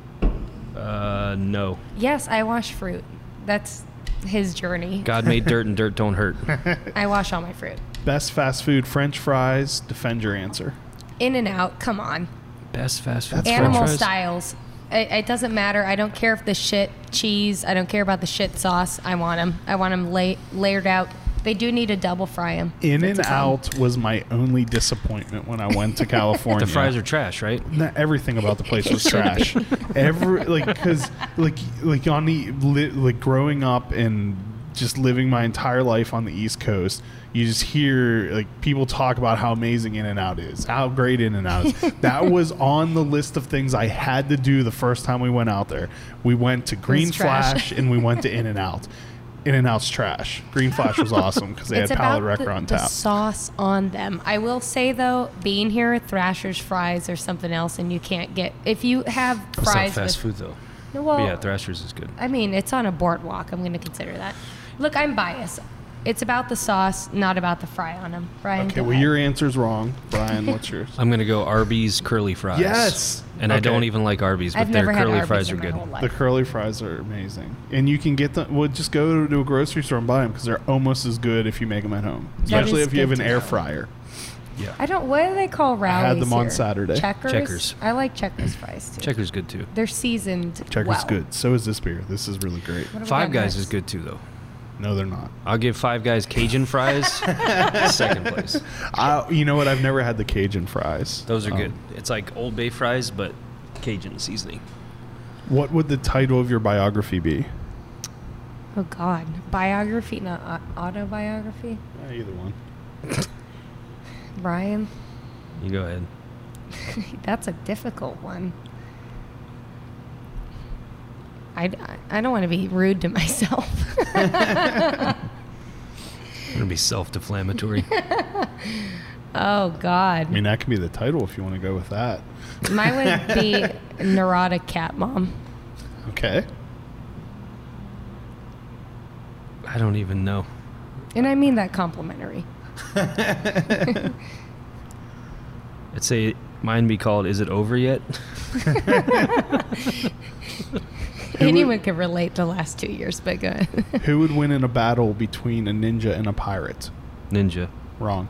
Uh, no. Yes, I wash fruit. That's his journey. God made dirt and dirt don't hurt. I wash all my fruit. Best fast food French fries. Defend your answer. In and out, come on. Best fast food. That's French Animal fries? styles. It, it doesn't matter. I don't care if the shit cheese. I don't care about the shit sauce. I want them. I want them lay, layered out. They do need to double fry them. In and Out was my only disappointment when I went to California. The fries are trash, right? Not everything about the place was trash. Every like because like like on the li, like growing up and just living my entire life on the East Coast, you just hear like people talk about how amazing In and Out is, how great In and Out is. that was on the list of things I had to do the first time we went out there. We went to Green trash. Flash and we went to In and Out. In and Out's trash. Green Flash was awesome because they it's had Palate about Wrecker the, on the sauce on them. I will say though, being here, Thrasher's fries or something else, and you can't get if you have fries. It's not fries fast with. food though. No, But yeah, Thrasher's is good. I mean, it's on a boardwalk. I'm going to consider that. Look, I'm biased. It's about the sauce, not about the fry on them. Brian, Okay, go well ahead. your answer's wrong, Brian. What's yours? I'm gonna go Arby's curly fries. Yes! And I don't even like Arby's, but I've their curly Arby's fries are good. The curly fries are amazing, and you can get them. Well, just go to a grocery store and buy them because they're almost as good if you make them at home, especially if you have an air fryer. Yeah. I don't. What do they call Rally's? had them on here? Saturday. Checkers. Checkers. I like Checkers fries too. Checker's good too. They're seasoned. Checkers well. good. So is this beer. This is really great. What have we Five Guys next? is good too though. No, they're not. I'll give Five Guys Cajun fries second place. I, you know what? I've never had the Cajun fries. Those are Um, good. It's like Old Bay fries, but Cajun seasoning. What would the title of your biography be? Oh God, biography, not autobiography. Uh, either one. Brian, You go ahead. that's a difficult one. I, I don't want to be rude to myself. It's gonna be self-deflammatory. oh God, I mean, that can be the title if you want to go with that. mine would be neurotic cat mom. Okay. I don't even know. And I mean that complimentary. I'd say mine be called "Is it over yet?" Anyone could relate the last two years, but go ahead. Who would win in a battle between a ninja and a pirate? Ninja. Wrong.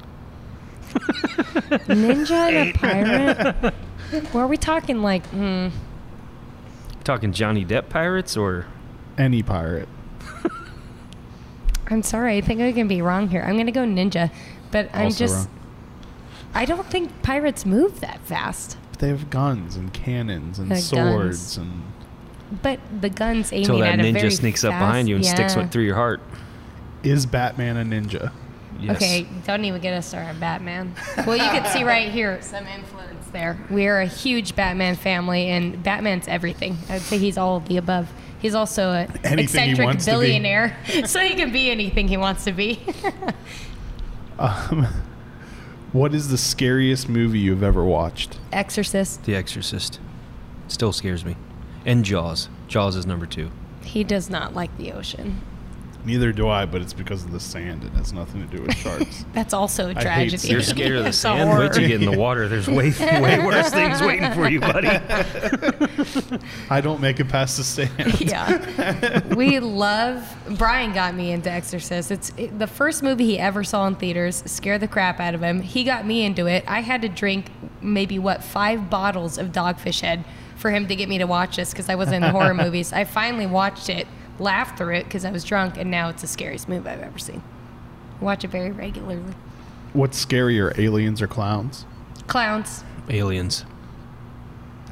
Ninja and a pirate? Were are we talking like, hmm, Talking Johnny Depp pirates or Any pirate. I'm sorry, I think I can be wrong here. I'm going to go ninja, but I'm Also just, wrong. I don't think pirates move that fast. But they have guns and cannons and Uh, swords guns. and But the gun's aiming until that at a very ninja sneaks up fast- behind you and sticks yeah. one through your heart. is Batman a ninja? Yes. Okay, don't even get us started on Batman. Well, you can see right here some influence there. We are a huge Batman family, and Batman's everything. I'd say he's all of the above. He's also an Anything he eccentric wants to be. billionaire, so he can be anything he wants to be. Um, what is the scariest movie you've ever watched? Exorcist. The Exorcist still scares me, and Jaws. Jaws is number two. He does not like the ocean. Neither do I, but it's because of the sand. And it has nothing to do with sharks. That's also a hate tragedy. You're scared of the It's a sand. Wait till you get in the water. There's way way worse things waiting for you, buddy. I don't make it past the sand. yeah. We love. Brian got me into Exorcist. It's it, the first movie he ever saw in theaters. Scared the crap out of him. He got me into it. I had to drink maybe what five bottles of Dogfish Head for him to get me to watch this because I wasn't in horror movies. I finally watched it, laughed through it because I was drunk, and now it's the scariest movie I've ever seen. Watch it very regularly. What's scarier, aliens or clowns? Clowns, Aliens.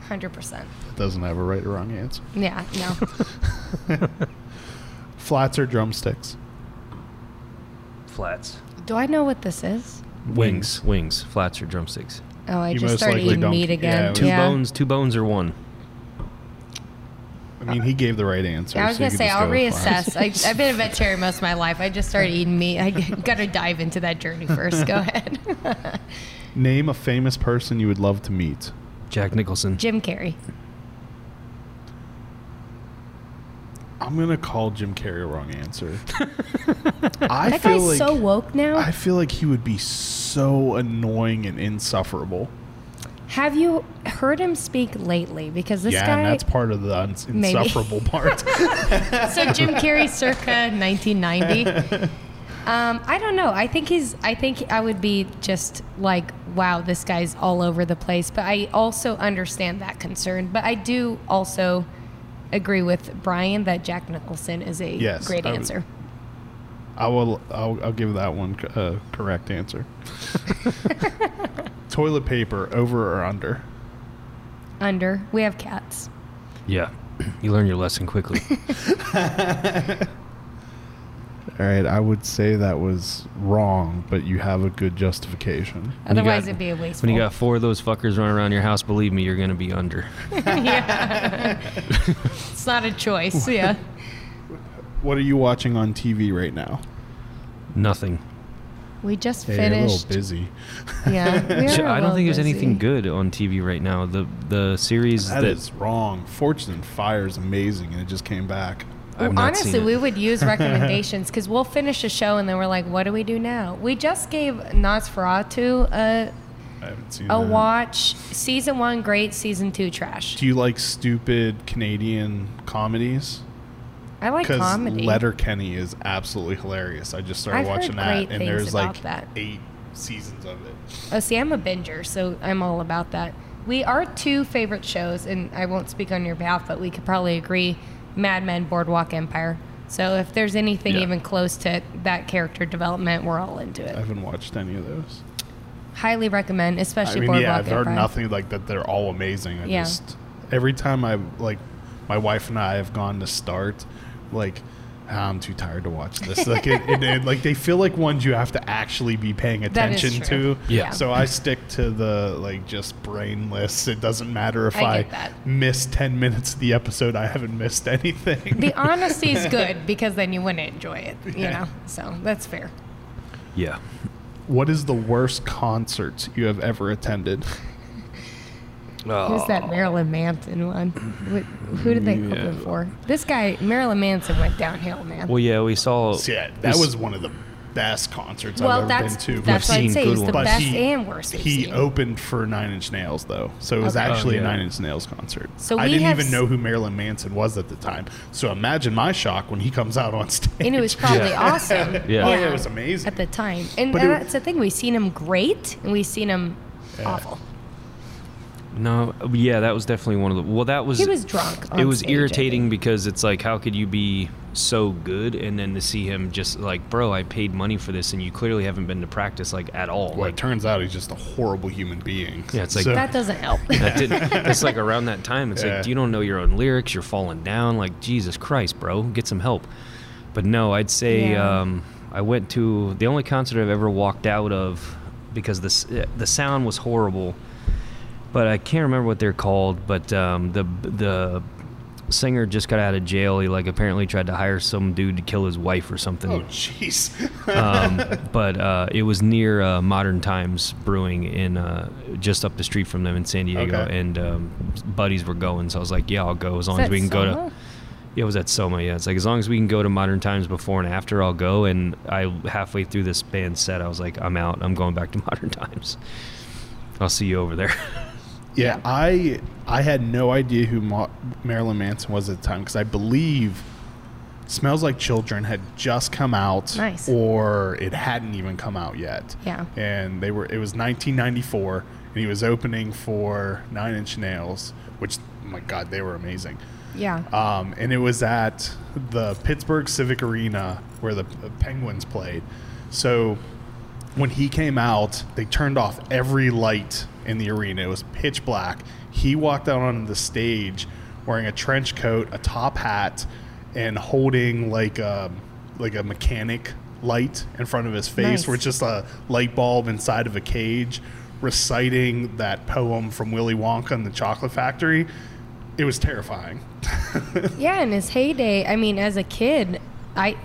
hundred percent. It doesn't have a right or wrong answer. Yeah, no. Flats or drumsticks? Flats. Do I know what this is? Wings. Wings. Flats or drumsticks. Oh, I You just started eating don't- meat again. it Two yeah. bones. Two bones or one. I mean, he gave the right answer. Yeah, I was so gonna say I'll go reassess. I, I've been a vegetarian most of my life. I just started eating meat. I got to dive into that journey first. Go ahead. Name a famous person you would love to meet. Jack Nicholson. Jim Carrey. I'm gonna call Jim Carrey a wrong answer. I that feel guy's like so woke now. I feel like he would be so annoying and insufferable. Have you heard him speak lately? Because this yeah, guy. and that's part of the uns- insufferable part. so Jim Carrey, circa 1990. Um, I don't know. I think he's. I think I would be just like, wow, this guy's all over the place. But I also understand that concern. But I do also agree with Brian that Jack Nicholson is a Yes, great I would- answer. I will. I'll, I'll give that one a uh, correct answer. Toilet paper over or under? Under. We have cats. Yeah, you learn your lesson quickly. All right, I would say that was wrong, but you have a good justification. When you Otherwise, got- it'd be a waste. when you got four of those fuckers running around your house, believe me, you're gonna be under. yeah. it's not a choice. Yeah. What are you watching on TV right now? Nothing. We just Hey, you're a finished. little busy. Yeah. we Sh- are a I don't little think there's anything busy. good on TV right now. The the series That that, is wrong. Fortune and Fire is amazing, and it just came back. I've Well, not honestly, we would use recommendations because we'll finish a show and then we're like, what do we do now? We just gave Nosferatu a, I haven't seen a that. watch. Season one, great. Season two, trash. Do you like stupid Canadian comedies? I like comedy. Letter Kenny is absolutely hilarious. I just started I've watching that, and there's like that. eight seasons of it. Oh, see, I'm a binger, so I'm all about that. We our two favorite shows, and I won't speak on your behalf, but we could probably agree: Mad Men, Boardwalk Empire. So if there's anything Yeah. even close to that character development, we're all into it. I haven't watched any of those. Highly recommend, especially I mean, Boardwalk yeah, I've heard nothing like that. They're all amazing. I Yeah. just every time I like my wife and I have gone to start, like "Ah, Ah, I'm too tired to watch this. Like it, it, it- like they feel like ones you have to actually be paying attention to. Yeah. So I stick to the like just brainless. It doesn't matter if I I, miss ten minutes of the episode. I haven't missed anything. The honesty is good because then you wouldn't enjoy it, you Yeah. know. So that's fair. yeah. what is the worst concert you have ever attended? Who's oh. that Marilyn Manson one? Wh- Who did they Yeah. open for? This guy, Marilyn Manson, went downhill, man. Well, yeah, we saw. So, yeah, that was one of the best concerts Well, I've ever been to. that's what seen I'd say. good It's the ones. best he, and worst. we've He seen. opened for Nine Inch Nails though, so it was Okay. actually Oh, a. Nine Inch Nails concert. So I didn't even know who Marilyn Manson was at the time. So imagine my shock when he comes out on stage. and it was probably Yeah. awesome. Yeah. Oh, yeah, it was amazing. at the time. And, But and it- that's the thing. We've seen him great, and we've seen him Yeah. awful. No, yeah, that was definitely one of the. Well, that was. He was drunk. On it was stage, irritating because it's like, how could you be so good and then to see him just like, bro, I paid money for this and you clearly haven't been to practice like at all. well, it like, turns out he's just a horrible human being. Yeah, it's like- So- That doesn't help. that didn't. It's like around that time. It's Yeah. like, you don't know your own lyrics. You're falling down. Like Jesus Christ, bro, get some help. But no, I'd say Yeah. um, I went to the only concert I've ever walked out of because the the sound was horrible. But I can't remember what they're called. But um, the the singer just got out of jail. He like apparently tried to hire some dude to kill his wife or something oh jeez. um, but uh, it was near uh, Modern Times Brewing in uh, just up the street from them in San Diego, Okay. and um, buddies were going, so I was like, "Yeah, I'll go as long Is as we can go to." Yeah, it was at Soma. Yeah, it's like as long as we can go to Modern Times before and after, I'll go. And I halfway through this band set, I was like, "I'm out. I'm going back to Modern Times. I'll see you over there." Yeah, I I had no idea who Ma- Marilyn Manson was at the time because I believe "Smells Like Children" had just come out, Nice. or it hadn't even come out yet. Yeah. and they were. It was 1994, and he was opening for Nine Inch Nails, which oh my God, they were amazing. Yeah. Um, and it was at the Pittsburgh Civic Arena where the Penguins played. So when he came out, they turned off every light in the arena. It was pitch black. He walked out on the stage wearing a trench coat, a top hat, and holding like a, like a mechanic light in front of his face, Nice. it's just a light bulb inside of a cage, reciting that poem from Willy Wonka and the Chocolate Factory. It was terrifying. Yeah, in his heyday, I mean, as a kid, I,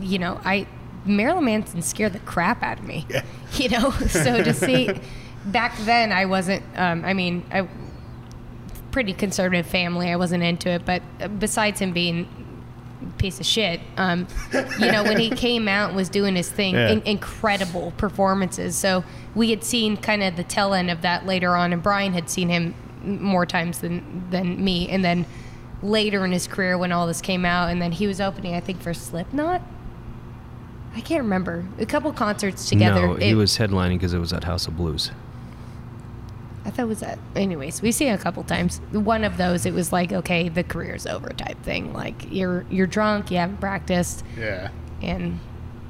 you know, I Marilyn Manson scared the crap out of me. Yeah. You know, so to see back then, I wasn't. Um, I mean, I pretty conservative family. I wasn't into it, but uh, besides him being a piece of shit, um, you know, when he came out and was doing his thing, Yeah. in, incredible performances. So we had seen kind of the tail end of that later on, and Brian had seen him more times than than me, and then later in his career when all this came out, and then he was opening, I think, for Slipknot. I can't remember. A couple concerts together. No, he It- was headlining because it was at House of Blues. I thought it was that. Anyways, we see it a couple times. One of those, it was like, okay, the career's over type thing. Like you're you're drunk, you haven't practiced, Yeah. and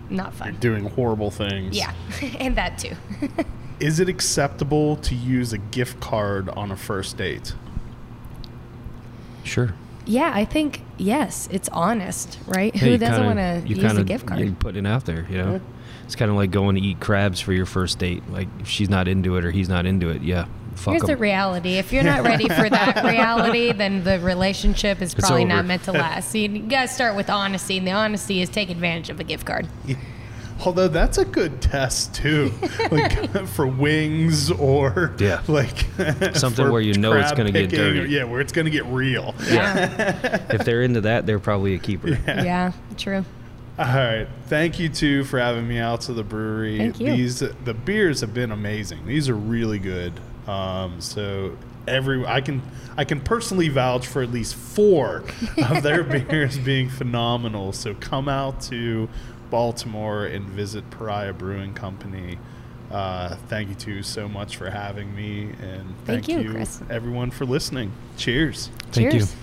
not fun. Doing horrible things. Yeah, and that too. Is it acceptable to use a gift card on a first date? Sure. yeah, I think yes, it's honest, right? Yeah, Who doesn't want to use a kinda- gift card? You put it out there, you know. It's kind of like going to eat crabs for your first date. Like if she's not into it or he's not into it, yeah, fuck Here's the reality. If you're not ready for that reality, then the relationship is probably not meant to last. So you gotta start with honesty, and the honesty is take advantage of a gift card. Although that's a good test too, like for wings or Yeah. like Something where you know it's gonna get picking or- dirty. yeah, where it's gonna get real. Yeah, if they're into that, they're probably a keeper. yeah, true. All right, thank you too for having me out to the brewery. Thank you. These the beers have been amazing. These are really good. Um, so every I can I can personally vouch for at least four of their beers being phenomenal. So come out to Baltimore and visit Pariah Brewing Company. Uh, thank you two so much for having me, and Thank thank, you, you, Chris. everyone for listening. Cheers. Thank Cheers. you.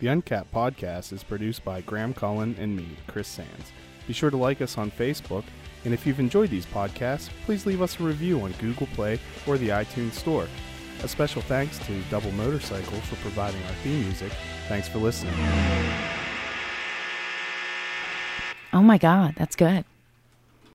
The Uncapped podcast is produced by Graham Cullen and me, Chris Sands. Be sure to like us on Facebook, and if you've enjoyed these podcasts, please leave us a review on Google Play or the iTunes Store. A special thanks to Double Motorcycle for providing our theme music. Thanks for listening. Oh my God, that's good.